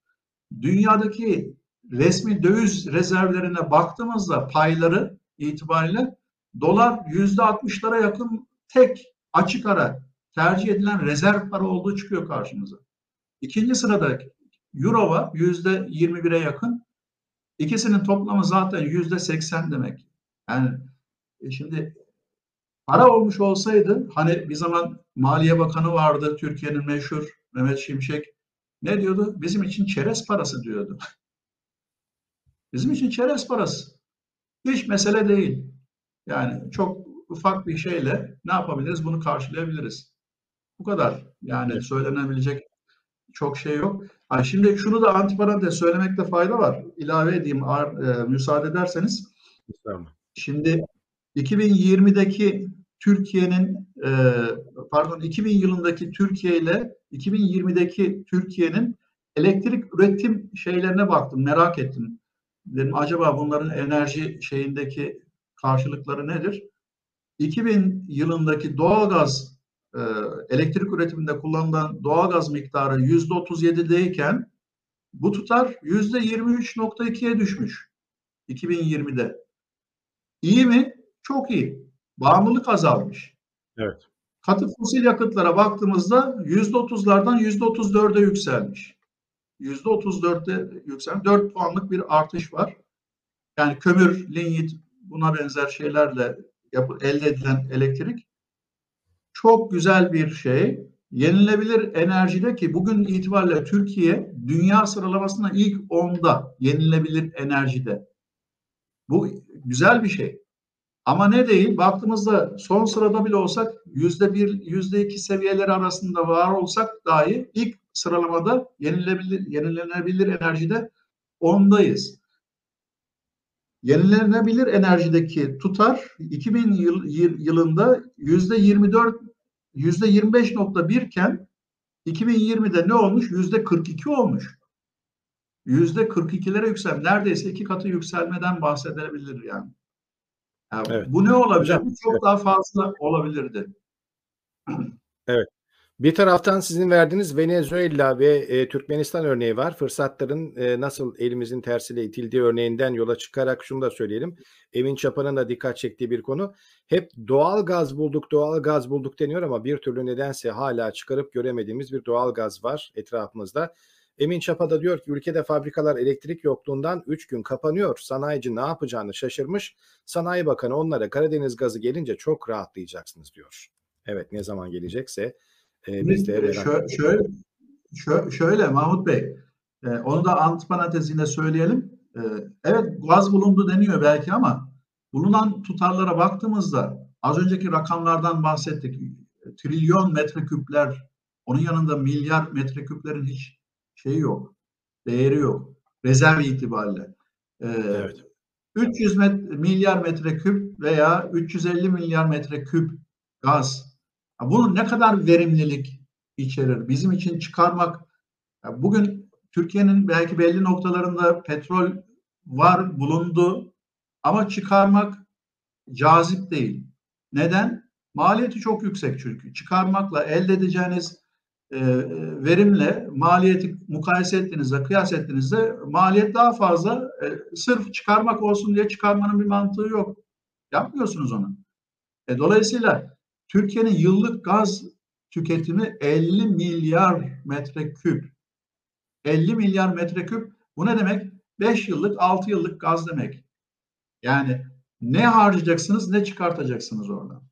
Dünyadaki resmi döviz rezervlerine baktığımızda payları itibariyle dolar yüzde altmışlara yakın tek açık ara tercih edilen rezerv para olduğu çıkıyor karşımıza. İkinci sırada euro var yüzde yirmi bire yakın. İkisinin toplamı zaten yüzde seksen demek. Yani e, şimdi para olmuş olsaydı hani bir zaman Maliye Bakanı vardı Türkiye'nin meşhur Mehmet Şimşek ne diyordu? Bizim için çerez parası diyordu. Bizim için çerez parası. Hiç mesele değil. Yani çok ufak bir şeyle ne yapabiliriz? Bunu karşılayabiliriz. Bu kadar. Yani söylenebilecek çok şey yok. Ha, şimdi şunu da antiparantez söylemekte fayda var. İlave edeyim e, müsaade ederseniz. Tamam. Şimdi 2020'deki Türkiye'nin e, pardon 2000 yılındaki Türkiye ile 2020'deki Türkiye'nin elektrik üretim şeylerine baktım, merak ettim. Dedim acaba bunların enerji şeyindeki karşılıkları nedir? 2000 yılındaki doğalgaz e, elektrik üretiminde kullanılan doğalgaz miktarı %37'deyken bu tutar %23.2'ye düşmüş 2020'de. İyi mi? Çok iyi. Bağımlılık azalmış. Evet. Katı fosil yakıtlara baktığımızda %30'lardan %34'e yükselmiş. %34'e yükselmiş. 4 puanlık bir artış var. Yani kömür, linyit buna benzer şeylerle yapı, elde edilen elektrik çok güzel bir şey. Yenilebilir enerjide ki bugün itibariyle Türkiye dünya sıralamasında ilk 10'da yenilebilir enerjide. Bu güzel bir şey. Ama ne değil? Baktığımızda son sırada bile olsak yüzde bir, yüzde iki seviyeleri arasında var olsak dahi ilk sıralamada yenilebilir, yenilenebilir enerjide ondayız. yenilenebilir enerjideki tutar 2000 yıl, yılında yüzde 24 yüzde 25.1 iken 2020'de ne olmuş? Yüzde 42 olmuş. Yüzde 42'lere yüksel. Neredeyse iki katı yükselmeden bahsedebilir yani. Yani evet. Bu ne olabilir? Çok evet. daha fazla olabilirdi. Evet. Bir taraftan sizin verdiğiniz Venezuela ve e, Türkmenistan örneği var. Fırsatların e, nasıl elimizin tersiyle itildiği örneğinden yola çıkarak şunu da söyleyelim. Emin Çapa'nın da dikkat çektiği bir konu. Hep doğal gaz bulduk, doğal gaz bulduk deniyor ama bir türlü nedense hala çıkarıp göremediğimiz bir doğal gaz var etrafımızda. Emin Çapa da diyor ki ülkede fabrikalar elektrik yokluğundan 3 gün kapanıyor. Sanayici ne yapacağını şaşırmış. Sanayi Bakanı onlara Karadeniz gazı gelince çok rahatlayacaksınız diyor. Evet ne zaman gelecekse e, biz de merak şöyle, şöyle, şöyle, şöyle Mahmut Bey, e, onu da antiparantez yine söyleyelim. E, evet gaz bulundu deniyor belki ama bulunan tutarlara baktığımızda az önceki rakamlardan bahsettik. Trilyon metreküpler, onun yanında milyar metreküplerin hiç şeyi yok, değeri yok. Rezerv itibariyle. E, evet. 300 met, milyar metreküp veya 350 milyar metreküp gaz bunun ne kadar verimlilik içerir? Bizim için çıkarmak, bugün Türkiye'nin belki belli noktalarında petrol var, bulundu ama çıkarmak cazip değil. Neden? Maliyeti çok yüksek çünkü. Çıkarmakla elde edeceğiniz e, verimle maliyeti mukayese ettiğinizde, kıyas ettiğinizde maliyet daha fazla. E, sırf çıkarmak olsun diye çıkarmanın bir mantığı yok. Yapmıyorsunuz onu. E, dolayısıyla Türkiye'nin yıllık gaz tüketimi 50 milyar metreküp. 50 milyar metreküp bu ne demek? 5 yıllık 6 yıllık gaz demek. Yani ne harcayacaksınız ne çıkartacaksınız oradan.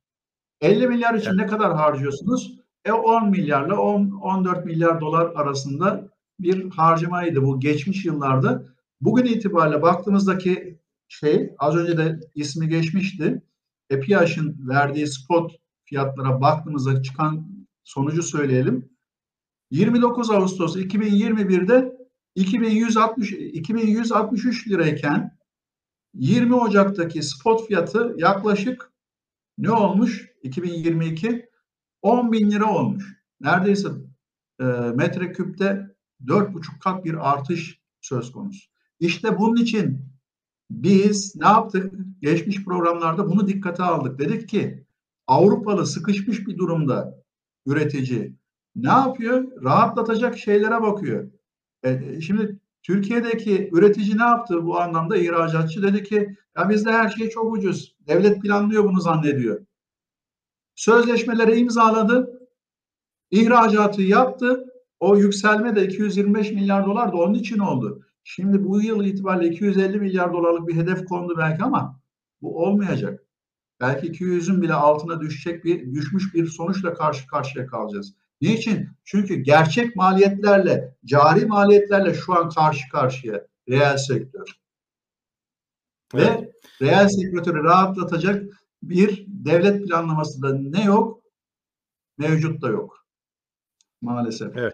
50 milyar için evet. ne kadar harcıyorsunuz? E 10 milyarla 10 14 milyar dolar arasında bir harcamaydı bu geçmiş yıllarda. Bugün itibariyle baktığımızdaki şey az önce de ismi geçmişti. EPİAŞ'ın verdiği spot fiyatlara baktığımızda çıkan sonucu söyleyelim. 29 Ağustos 2021'de 2160 2163 lirayken 20 Ocak'taki spot fiyatı yaklaşık ne olmuş? 2022 10 bin lira olmuş. Neredeyse e, metreküpte 4,5 kat bir artış söz konusu. İşte bunun için biz ne yaptık? Geçmiş programlarda bunu dikkate aldık. Dedik ki Avrupalı sıkışmış bir durumda üretici ne yapıyor? Rahatlatacak şeylere bakıyor. E, şimdi Türkiye'deki üretici ne yaptı bu anlamda ihracatçı dedi ki ya bizde her şey çok ucuz. Devlet planlıyor bunu zannediyor. Sözleşmeleri imzaladı. İhracatı yaptı. O yükselme de 225 milyar dolar da onun için oldu. Şimdi bu yıl itibariyle 250 milyar dolarlık bir hedef kondu belki ama bu olmayacak belki 200'ün bile altına düşecek bir düşmüş bir sonuçla karşı karşıya kalacağız. Niçin? Çünkü gerçek maliyetlerle, cari maliyetlerle şu an karşı karşıya reel sektör. Evet. Ve reel sektörü rahatlatacak bir devlet planlaması da ne yok? Mevcut da yok. Maalesef. Evet.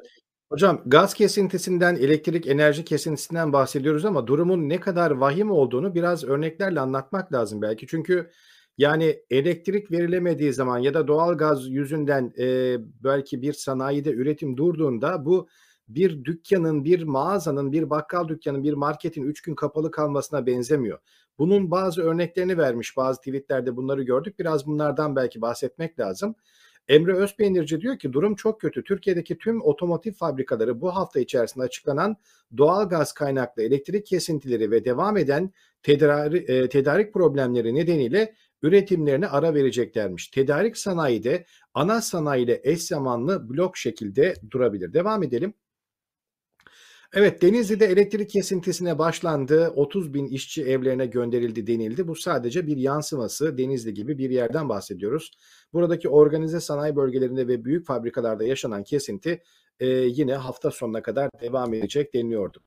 Hocam gaz kesintisinden, elektrik enerji kesintisinden bahsediyoruz ama durumun ne kadar vahim olduğunu biraz örneklerle anlatmak lazım belki. Çünkü yani elektrik verilemediği zaman ya da doğal gaz yüzünden e, belki bir sanayide üretim durduğunda bu bir dükkanın, bir mağazanın, bir bakkal dükkanın, bir marketin 3 gün kapalı kalmasına benzemiyor. Bunun bazı örneklerini vermiş bazı tweetlerde bunları gördük. Biraz bunlardan belki bahsetmek lazım. Emre Özpeynirci diyor ki durum çok kötü. Türkiye'deki tüm otomotiv fabrikaları bu hafta içerisinde açıklanan doğal gaz kaynaklı elektrik kesintileri ve devam eden tedarik, e, tedarik problemleri nedeniyle üretimlerine ara vereceklermiş. Tedarik sanayide ana sanayiyle eş zamanlı blok şekilde durabilir. Devam edelim. Evet Denizli'de elektrik kesintisine başlandı. 30 bin işçi evlerine gönderildi denildi. Bu sadece bir yansıması. Denizli gibi bir yerden bahsediyoruz. Buradaki organize sanayi bölgelerinde ve büyük fabrikalarda yaşanan kesinti e, yine hafta sonuna kadar devam edecek deniliyordu.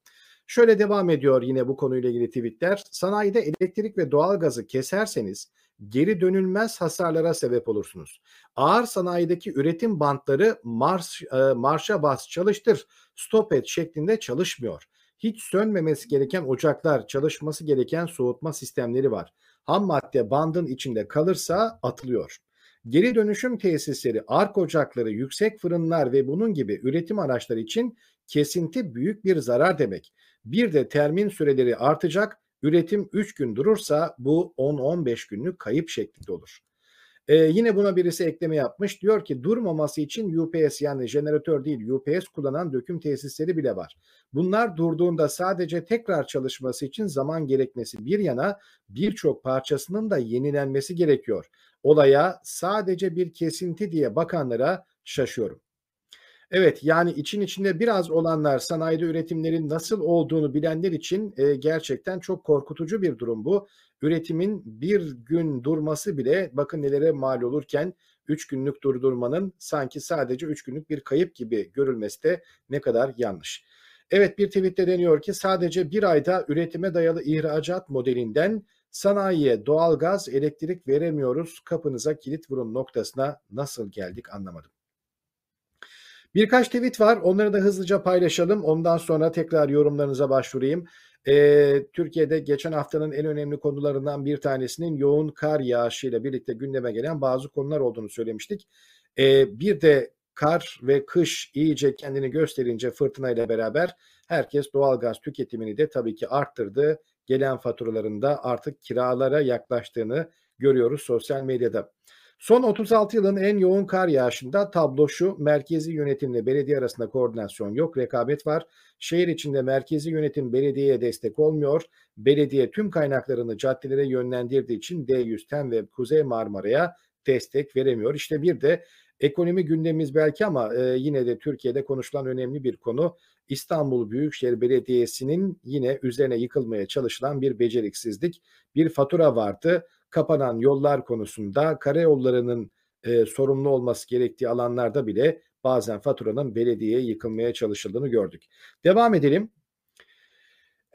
Şöyle devam ediyor yine bu konuyla ilgili tweetler. Sanayide elektrik ve doğal gazı keserseniz geri dönülmez hasarlara sebep olursunuz. Ağır sanayideki üretim bantları marş, e, marşa bas çalıştır, stop et şeklinde çalışmıyor. Hiç sönmemesi gereken ocaklar, çalışması gereken soğutma sistemleri var. Ham madde bandın içinde kalırsa atılıyor. Geri dönüşüm tesisleri, ark ocakları, yüksek fırınlar ve bunun gibi üretim araçları için kesinti büyük bir zarar demek. Bir de termin süreleri artacak, üretim 3 gün durursa bu 10-15 günlük kayıp şeklinde olur. Ee, yine buna birisi ekleme yapmış. Diyor ki durmaması için UPS yani jeneratör değil UPS kullanan döküm tesisleri bile var. Bunlar durduğunda sadece tekrar çalışması için zaman gerekmesi bir yana birçok parçasının da yenilenmesi gerekiyor. Olaya sadece bir kesinti diye bakanlara şaşıyorum. Evet yani için içinde biraz olanlar sanayide üretimlerin nasıl olduğunu bilenler için e, gerçekten çok korkutucu bir durum bu. Üretimin bir gün durması bile bakın nelere mal olurken 3 günlük durdurmanın sanki sadece 3 günlük bir kayıp gibi görülmesi de ne kadar yanlış. Evet bir tweette deniyor ki sadece bir ayda üretime dayalı ihracat modelinden sanayiye doğalgaz, elektrik veremiyoruz kapınıza kilit vurun noktasına nasıl geldik anlamadım. Birkaç tweet var. Onları da hızlıca paylaşalım. Ondan sonra tekrar yorumlarınıza başvurayım. Ee, Türkiye'de geçen haftanın en önemli konularından bir tanesinin yoğun kar yağışıyla birlikte gündeme gelen bazı konular olduğunu söylemiştik. Ee, bir de kar ve kış iyice kendini gösterince fırtınayla beraber herkes doğalgaz tüketimini de tabii ki arttırdı. Gelen faturalarında artık kiralara yaklaştığını görüyoruz sosyal medyada. Son 36 yılın en yoğun kar yağışında tablo şu. Merkezi yönetimle belediye arasında koordinasyon yok, rekabet var. Şehir içinde merkezi yönetim belediyeye destek olmuyor. Belediye tüm kaynaklarını caddelere yönlendirdiği için D100 TEM ve Kuzey Marmara'ya destek veremiyor. İşte bir de ekonomi gündemimiz belki ama e, yine de Türkiye'de konuşulan önemli bir konu. İstanbul Büyükşehir Belediyesi'nin yine üzerine yıkılmaya çalışılan bir beceriksizlik. Bir fatura vardı kapanan yollar konusunda karayollarının e, sorumlu olması gerektiği alanlarda bile bazen faturanın belediyeye yıkılmaya çalışıldığını gördük. Devam edelim.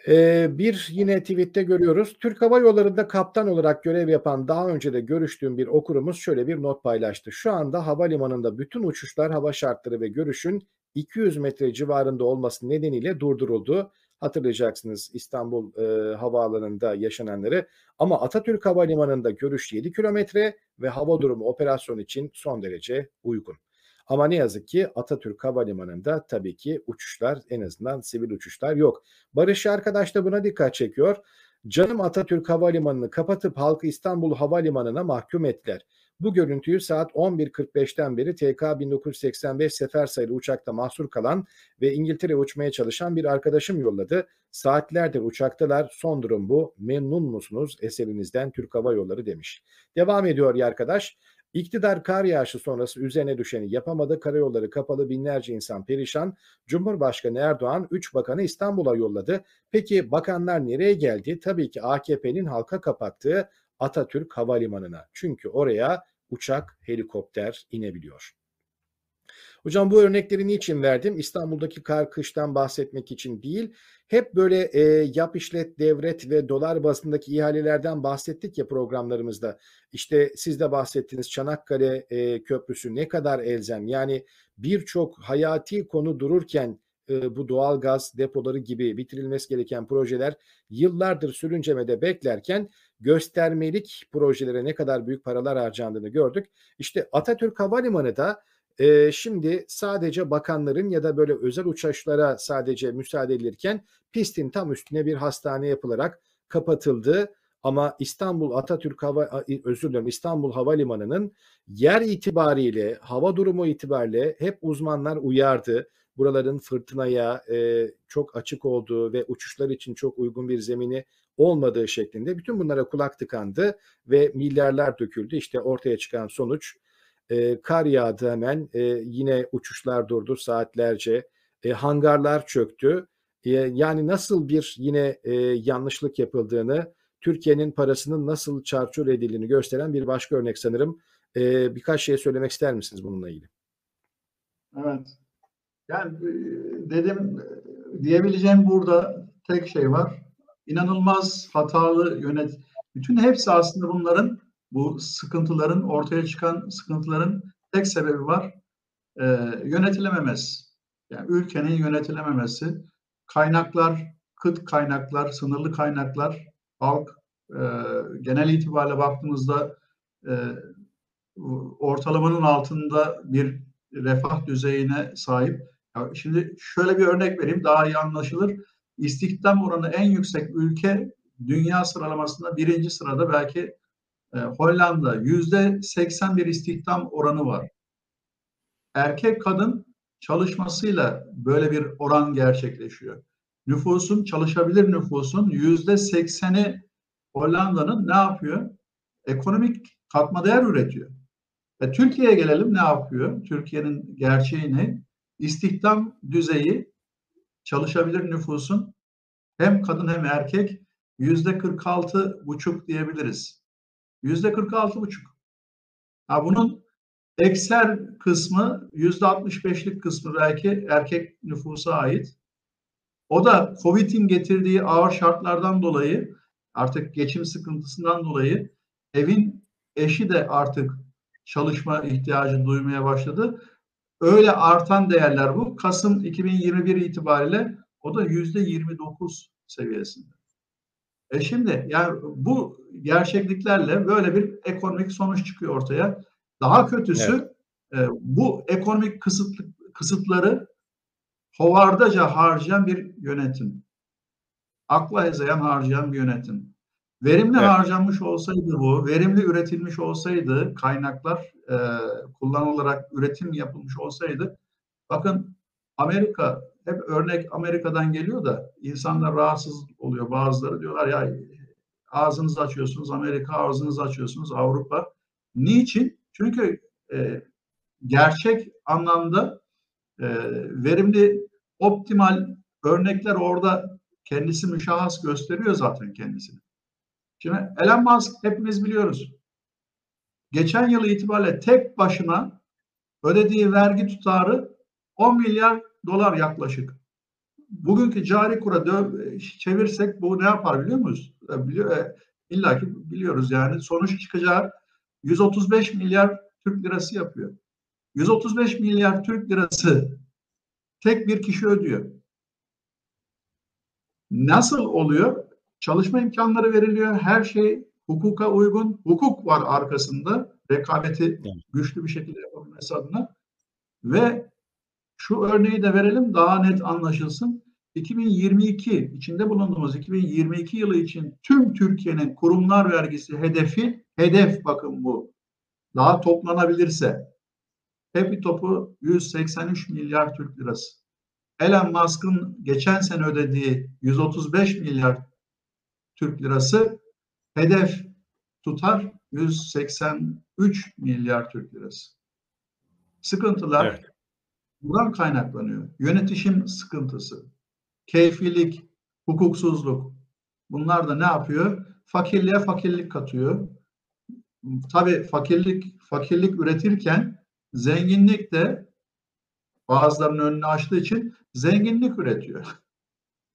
Ee, bir yine tweette görüyoruz. Türk Hava Yolları'nda kaptan olarak görev yapan daha önce de görüştüğüm bir okurumuz şöyle bir not paylaştı. Şu anda havalimanında bütün uçuşlar hava şartları ve görüşün 200 metre civarında olması nedeniyle durduruldu. Hatırlayacaksınız İstanbul e, Havaalanı'nda yaşananları. Ama Atatürk Havalimanı'nda görüş 7 kilometre ve hava durumu operasyon için son derece uygun. Ama ne yazık ki Atatürk Havalimanı'nda tabii ki uçuşlar en azından sivil uçuşlar yok. Barış arkadaş da buna dikkat çekiyor. Canım Atatürk Havalimanı'nı kapatıp halkı İstanbul Havalimanı'na mahkum ettiler. Bu görüntüyü saat 11.45'ten beri TK 1985 sefer sayılı uçakta mahsur kalan ve İngiltere uçmaya çalışan bir arkadaşım yolladı. Saatlerdir uçaktalar. Son durum bu. Memnun musunuz eserinizden Türk Hava Yolları demiş. Devam ediyor ya arkadaş. İktidar kar yağışı sonrası üzerine düşeni yapamadı. Karayolları kapalı binlerce insan perişan. Cumhurbaşkanı Erdoğan 3 bakanı İstanbul'a yolladı. Peki bakanlar nereye geldi? Tabii ki AKP'nin halka kapattığı Atatürk Havalimanı'na. Çünkü oraya uçak, helikopter inebiliyor. Hocam bu örnekleri niçin verdim? İstanbul'daki kar kıştan bahsetmek için değil. Hep böyle e, yap işlet devret ve dolar bazındaki ihalelerden bahsettik ya programlarımızda. İşte siz de bahsettiniz Çanakkale e, Köprüsü ne kadar elzem. Yani birçok hayati konu dururken e, bu doğal gaz depoları gibi bitirilmesi gereken projeler yıllardır sürüncemede beklerken göstermelik projelere ne kadar büyük paralar harcandığını gördük. İşte Atatürk Havalimanı da e, şimdi sadece bakanların ya da böyle özel uçuşlara sadece müsaade edilirken pistin tam üstüne bir hastane yapılarak kapatıldı. Ama İstanbul Atatürk Hava özür dilerim İstanbul Havalimanı'nın yer itibariyle hava durumu itibariyle hep uzmanlar uyardı. Buraların fırtınaya e, çok açık olduğu ve uçuşlar için çok uygun bir zemini olmadığı şeklinde bütün bunlara kulak tıkandı ve milyarlar döküldü. İşte ortaya çıkan sonuç e, kar yağdı hemen e, yine uçuşlar durdu saatlerce e, hangarlar çöktü. E, yani nasıl bir yine e, yanlışlık yapıldığını Türkiye'nin parasının nasıl çarçur edildiğini gösteren bir başka örnek sanırım. E, birkaç şey söylemek ister misiniz bununla ilgili? Evet. Yani e, dedim diyebileceğim burada tek şey var inanılmaz hatalı yönet bütün hepsi aslında bunların bu sıkıntıların ortaya çıkan sıkıntıların tek sebebi var. E, yönetilememesi. Yani ülkenin yönetilememesi. Kaynaklar kıt kaynaklar, sınırlı kaynaklar, halk e, genel itibariyle baktığımızda e, ortalamanın altında bir refah düzeyine sahip. Ya şimdi şöyle bir örnek vereyim daha iyi anlaşılır. İstihdam oranı en yüksek ülke dünya sıralamasında birinci sırada belki e, Hollanda. Yüzde 81 istihdam oranı var. Erkek kadın çalışmasıyla böyle bir oran gerçekleşiyor. Nüfusun, çalışabilir nüfusun yüzde sekseni Hollanda'nın ne yapıyor? Ekonomik katma değer üretiyor. Ve Türkiye'ye gelelim ne yapıyor? Türkiye'nin gerçeği ne? İstihdam düzeyi çalışabilir nüfusun hem kadın hem erkek yüzde 46 buçuk diyebiliriz. Yüzde 46 buçuk. Ha bunun ekser kısmı yüzde 65'lik kısmı belki erkek nüfusa ait. O da Covid'in getirdiği ağır şartlardan dolayı artık geçim sıkıntısından dolayı evin eşi de artık çalışma ihtiyacı duymaya başladı. Öyle artan değerler bu. Kasım 2021 itibariyle o da yüzde 29 seviyesinde. E şimdi yani bu gerçekliklerle böyle bir ekonomik sonuç çıkıyor ortaya. Daha kötüsü evet. e, bu ekonomik kısıtlı, kısıtları hovardaca harcayan bir yönetim. Akla ezeyen harcayan bir yönetim. Verimli evet. harcanmış olsaydı bu, verimli üretilmiş olsaydı, kaynaklar e, kullanılarak üretim yapılmış olsaydı, bakın Amerika, hep örnek Amerika'dan geliyor da insanlar rahatsız oluyor bazıları diyorlar ya ağzınızı açıyorsunuz Amerika, ağzınızı açıyorsunuz Avrupa. Niçin? Çünkü e, gerçek anlamda e, verimli, optimal örnekler orada kendisi müşahhas gösteriyor zaten kendisini. Şimdi Elon Musk hepimiz biliyoruz. Geçen yıl itibariyle tek başına ödediği vergi tutarı 10 milyar dolar yaklaşık. Bugünkü cari kura çevirsek bu ne yapar biliyor musunuz? E, biliyor, e, İlla ki biliyoruz yani sonuç çıkacağı 135 milyar Türk lirası yapıyor. 135 milyar Türk lirası tek bir kişi ödüyor. Nasıl oluyor? Çalışma imkanları veriliyor. Her şey hukuka uygun. Hukuk var arkasında. Rekabeti güçlü bir şekilde yapabilmesi adına. Ve şu örneği de verelim daha net anlaşılsın. 2022 içinde bulunduğumuz 2022 yılı için tüm Türkiye'nin kurumlar vergisi hedefi hedef bakın bu. Daha toplanabilirse Happy topu 183 milyar Türk lirası. Elon Musk'ın geçen sene ödediği 135 milyar Türk lirası hedef tutar 183 milyar Türk lirası. Sıkıntılar evet. buradan kaynaklanıyor. Yönetişim sıkıntısı, keyfilik, hukuksuzluk. Bunlar da ne yapıyor? Fakirliğe fakirlik katıyor. Tabii fakirlik fakirlik üretirken zenginlik de bazılarının önünü açtığı için zenginlik üretiyor.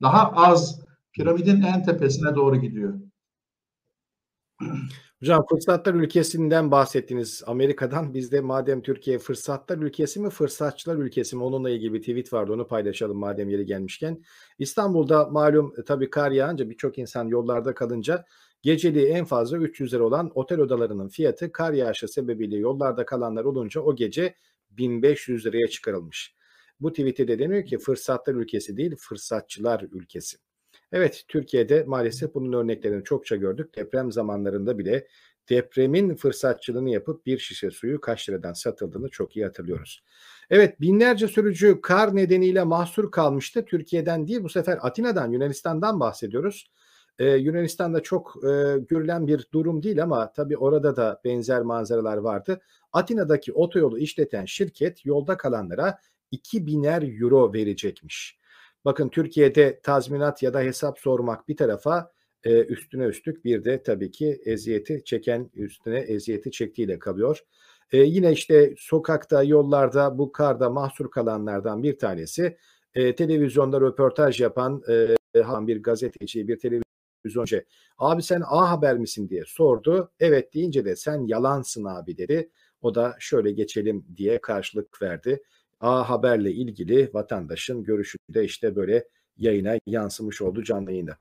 Daha az piramidin en tepesine doğru gidiyor. Hocam fırsatlar ülkesinden bahsettiniz Amerika'dan. Biz de madem Türkiye fırsatlar ülkesi mi fırsatçılar ülkesi mi onunla ilgili bir tweet vardı onu paylaşalım madem yeri gelmişken. İstanbul'da malum e, tabii kar yağınca birçok insan yollarda kalınca geceliği en fazla 300 lira olan otel odalarının fiyatı kar yağışı sebebiyle yollarda kalanlar olunca o gece 1500 liraya çıkarılmış. Bu tweette de deniyor ki fırsatlar ülkesi değil fırsatçılar ülkesi. Evet Türkiye'de maalesef bunun örneklerini çokça gördük. Deprem zamanlarında bile depremin fırsatçılığını yapıp bir şişe suyu kaç liradan satıldığını çok iyi hatırlıyoruz. Evet binlerce sürücü kar nedeniyle mahsur kalmıştı. Türkiye'den değil bu sefer Atina'dan Yunanistan'dan bahsediyoruz. Ee, Yunanistan'da çok e, görülen bir durum değil ama tabii orada da benzer manzaralar vardı. Atina'daki otoyolu işleten şirket yolda kalanlara 2000'er euro verecekmiş. Bakın Türkiye'de tazminat ya da hesap sormak bir tarafa e, üstüne üstlük bir de tabii ki eziyeti çeken üstüne eziyeti çektiğiyle kalıyor. E, yine işte sokakta, yollarda bu karda mahsur kalanlardan bir tanesi e, televizyonda röportaj yapan e, bir gazeteci, bir televizyoncu. Abi sen A Haber misin diye sordu. Evet deyince de sen yalansın abi dedi. O da şöyle geçelim diye karşılık verdi. A Haber'le ilgili vatandaşın görüşü de işte böyle yayına yansımış oldu canlı yayında.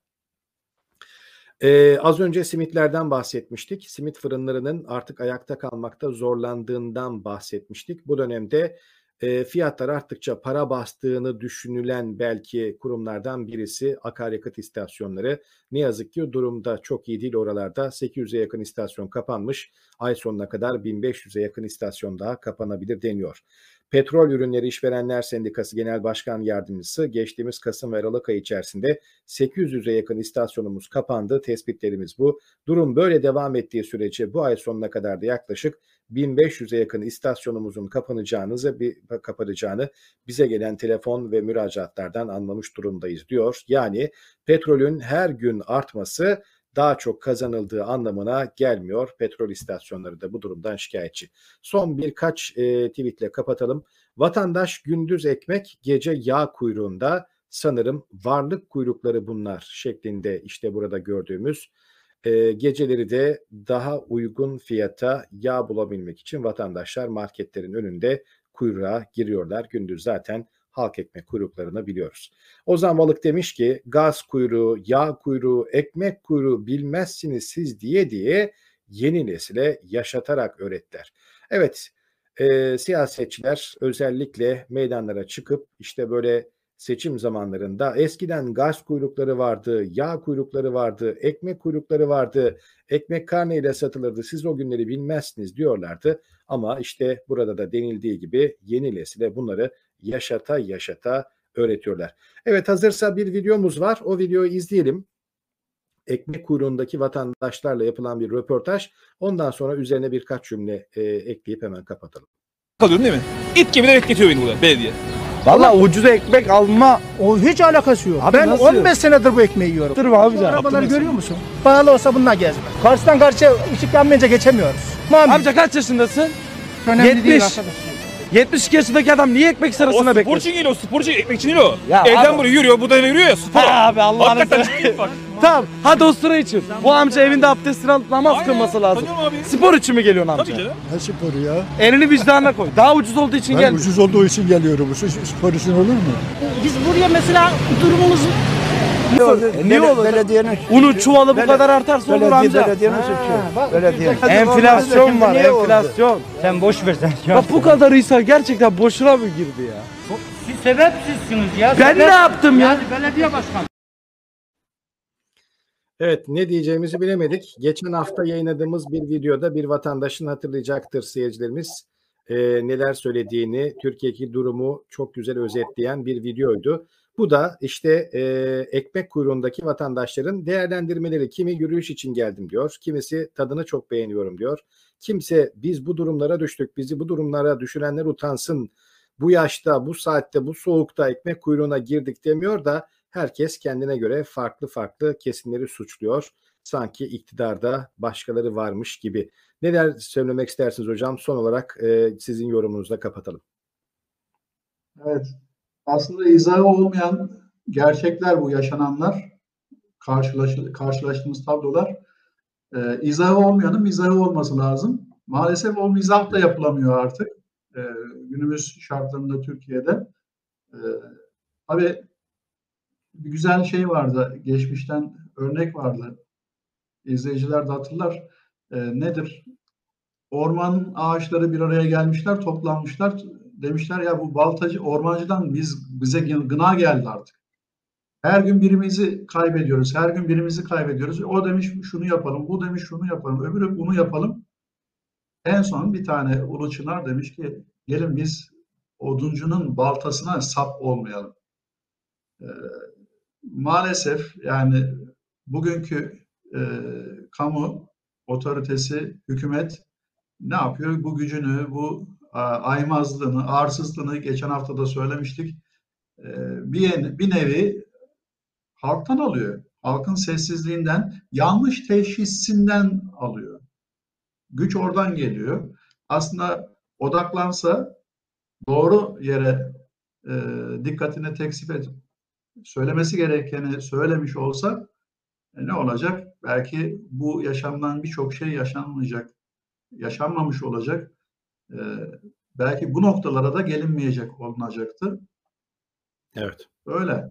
Ee, az önce simitlerden bahsetmiştik. Simit fırınlarının artık ayakta kalmakta zorlandığından bahsetmiştik. Bu dönemde e, fiyatlar arttıkça para bastığını düşünülen belki kurumlardan birisi akaryakıt istasyonları. Ne yazık ki durumda çok iyi değil oralarda. 800'e yakın istasyon kapanmış. Ay sonuna kadar 1500'e yakın istasyon daha kapanabilir deniyor. Petrol Ürünleri İşverenler Sendikası Genel Başkan Yardımcısı geçtiğimiz Kasım ve Aralık ayı içerisinde 800'e yakın istasyonumuz kapandı. Tespitlerimiz bu. Durum böyle devam ettiği sürece bu ay sonuna kadar da yaklaşık 1500'e yakın istasyonumuzun kapanacağını, bir kapanacağını bize gelen telefon ve müracaatlardan anlamış durumdayız diyor. Yani petrolün her gün artması daha çok kazanıldığı anlamına gelmiyor. Petrol istasyonları da bu durumdan şikayetçi. Son birkaç e, tweetle kapatalım. Vatandaş gündüz ekmek, gece yağ kuyruğunda sanırım varlık kuyrukları bunlar şeklinde işte burada gördüğümüz e, geceleri de daha uygun fiyata yağ bulabilmek için vatandaşlar marketlerin önünde kuyruğa giriyorlar. Gündüz zaten halk ekmek kuyruklarını biliyoruz. Ozan Balık demiş ki gaz kuyruğu, yağ kuyruğu, ekmek kuyruğu bilmezsiniz siz diye diye yeni nesile yaşatarak öğrettiler. Evet e, siyasetçiler özellikle meydanlara çıkıp işte böyle seçim zamanlarında eskiden gaz kuyrukları vardı, yağ kuyrukları vardı, ekmek kuyrukları vardı, ekmek karneyle satılırdı siz o günleri bilmezsiniz diyorlardı. Ama işte burada da denildiği gibi yeni nesile bunları yaşata yaşata öğretiyorlar. Evet hazırsa bir videomuz var. O videoyu izleyelim. Ekmek kuyruğundaki vatandaşlarla yapılan bir röportaj. Ondan sonra üzerine birkaç cümle e, ekleyip hemen kapatalım. kalıyorum değil mi? İt gibi de bekletiyor beni burada belediye. Valla ucuz ekmek alma. O hiç alakası yok. Abi ben nasıl 15 senedir bu ekmeği yiyorum. Dur abi Şu arabaları görüyor musun? Pahalı olsa bununla gezme. Karşıdan karşıya ışık yanmayınca geçemiyoruz. Tamam. Amca kaç yaşındasın? önemli 70. değil arkadaş. 72 yaşındaki adam niye ekmek O sırasında spor bekliyor? için geliyor, spor için ekmek için değil o. Ya Evden abi- buraya yürüyor, buradan yürüyor ya spor. Ha abi Allah'ını Hakikaten seversen. Bak. Tamam hadi o sıra için. Bu amca evinde abdestini alıp namaz Aynen, kılması lazım. tanıyorum abi. Spor için mi geliyorsun amca? Tabii ki de. Ne sporu ya? Elini vicdanına koy. Daha ucuz olduğu için Ben gel. ucuz olduğu için geliyorum. Bu spor için olur mu? Biz buraya mesela durumumuz Ne olur? Niye olur? Belediyenin Unun çuvalı bu kadar artarsa olur amca. belediyenin suçu. Belediye. Enflasyon var enflasyon. Sen boş ver sen ya. Ya bu kadarıysa gerçekten boşuna mı girdi ya? Siz sebepsizsiniz ya. Ben ne yaptım ya? Yani belediye başkanı. Evet ne diyeceğimizi bilemedik. Geçen hafta yayınladığımız bir videoda bir vatandaşın hatırlayacaktır seyircilerimiz. e, neler söylediğini, Türkiye'deki durumu çok güzel özetleyen bir videoydu. Bu da işte e, ekmek kuyruğundaki vatandaşların değerlendirmeleri. Kimi yürüyüş için geldim diyor, kimisi tadını çok beğeniyorum diyor. Kimse biz bu durumlara düştük, bizi bu durumlara düşürenler utansın. Bu yaşta, bu saatte, bu soğukta ekmek kuyruğuna girdik demiyor da herkes kendine göre farklı farklı kesimleri suçluyor. Sanki iktidarda başkaları varmış gibi. Neler söylemek istersiniz hocam? Son olarak e, sizin yorumunuzla kapatalım. Evet. Aslında izahı olmayan gerçekler bu yaşananlar. Karşılaş, karşılaştığımız tablolar. Ee, izahı olmayanın mizahı olması lazım. Maalesef o mizah da yapılamıyor artık. Ee, günümüz şartlarında Türkiye'de. Ee, tabii bir güzel şey vardı. Geçmişten örnek vardı. İzleyiciler de hatırlar. Ee, nedir? Orman ağaçları bir araya gelmişler, toplanmışlar. Demişler ya bu baltacı, ormancıdan biz bize gına geldi artık. Her gün birimizi kaybediyoruz. Her gün birimizi kaybediyoruz. O demiş şunu yapalım, bu demiş şunu yapalım, öbürü bunu yapalım. En son bir tane Ulu Çınar demiş ki gelin biz oduncunun baltasına sap olmayalım. Ee, maalesef yani bugünkü e, kamu otoritesi, hükümet ne yapıyor? Bu gücünü, bu a, aymazlığını, arsızlığını geçen hafta da söylemiştik. E, bir, bir nevi halktan alıyor. Halkın sessizliğinden, yanlış teşhisinden alıyor. Güç oradan geliyor. Aslında odaklansa doğru yere e, dikkatini teksif edip söylemesi gerekeni söylemiş olsa e, ne olacak? Belki bu yaşamdan birçok şey yaşanmayacak, yaşanmamış olacak. E, belki bu noktalara da gelinmeyecek olunacaktı. Evet. Öyle.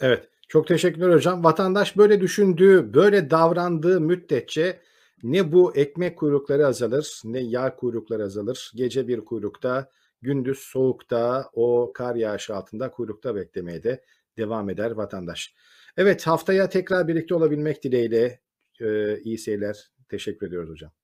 Evet. Çok teşekkürler hocam. Vatandaş böyle düşündüğü, böyle davrandığı müddetçe ne bu ekmek kuyrukları azalır, ne yağ kuyrukları azalır. Gece bir kuyrukta, gündüz soğukta, o kar yağışı altında kuyrukta beklemeye de devam eder vatandaş. Evet haftaya tekrar birlikte olabilmek dileğiyle e, iyi seyirler. Teşekkür ediyoruz hocam.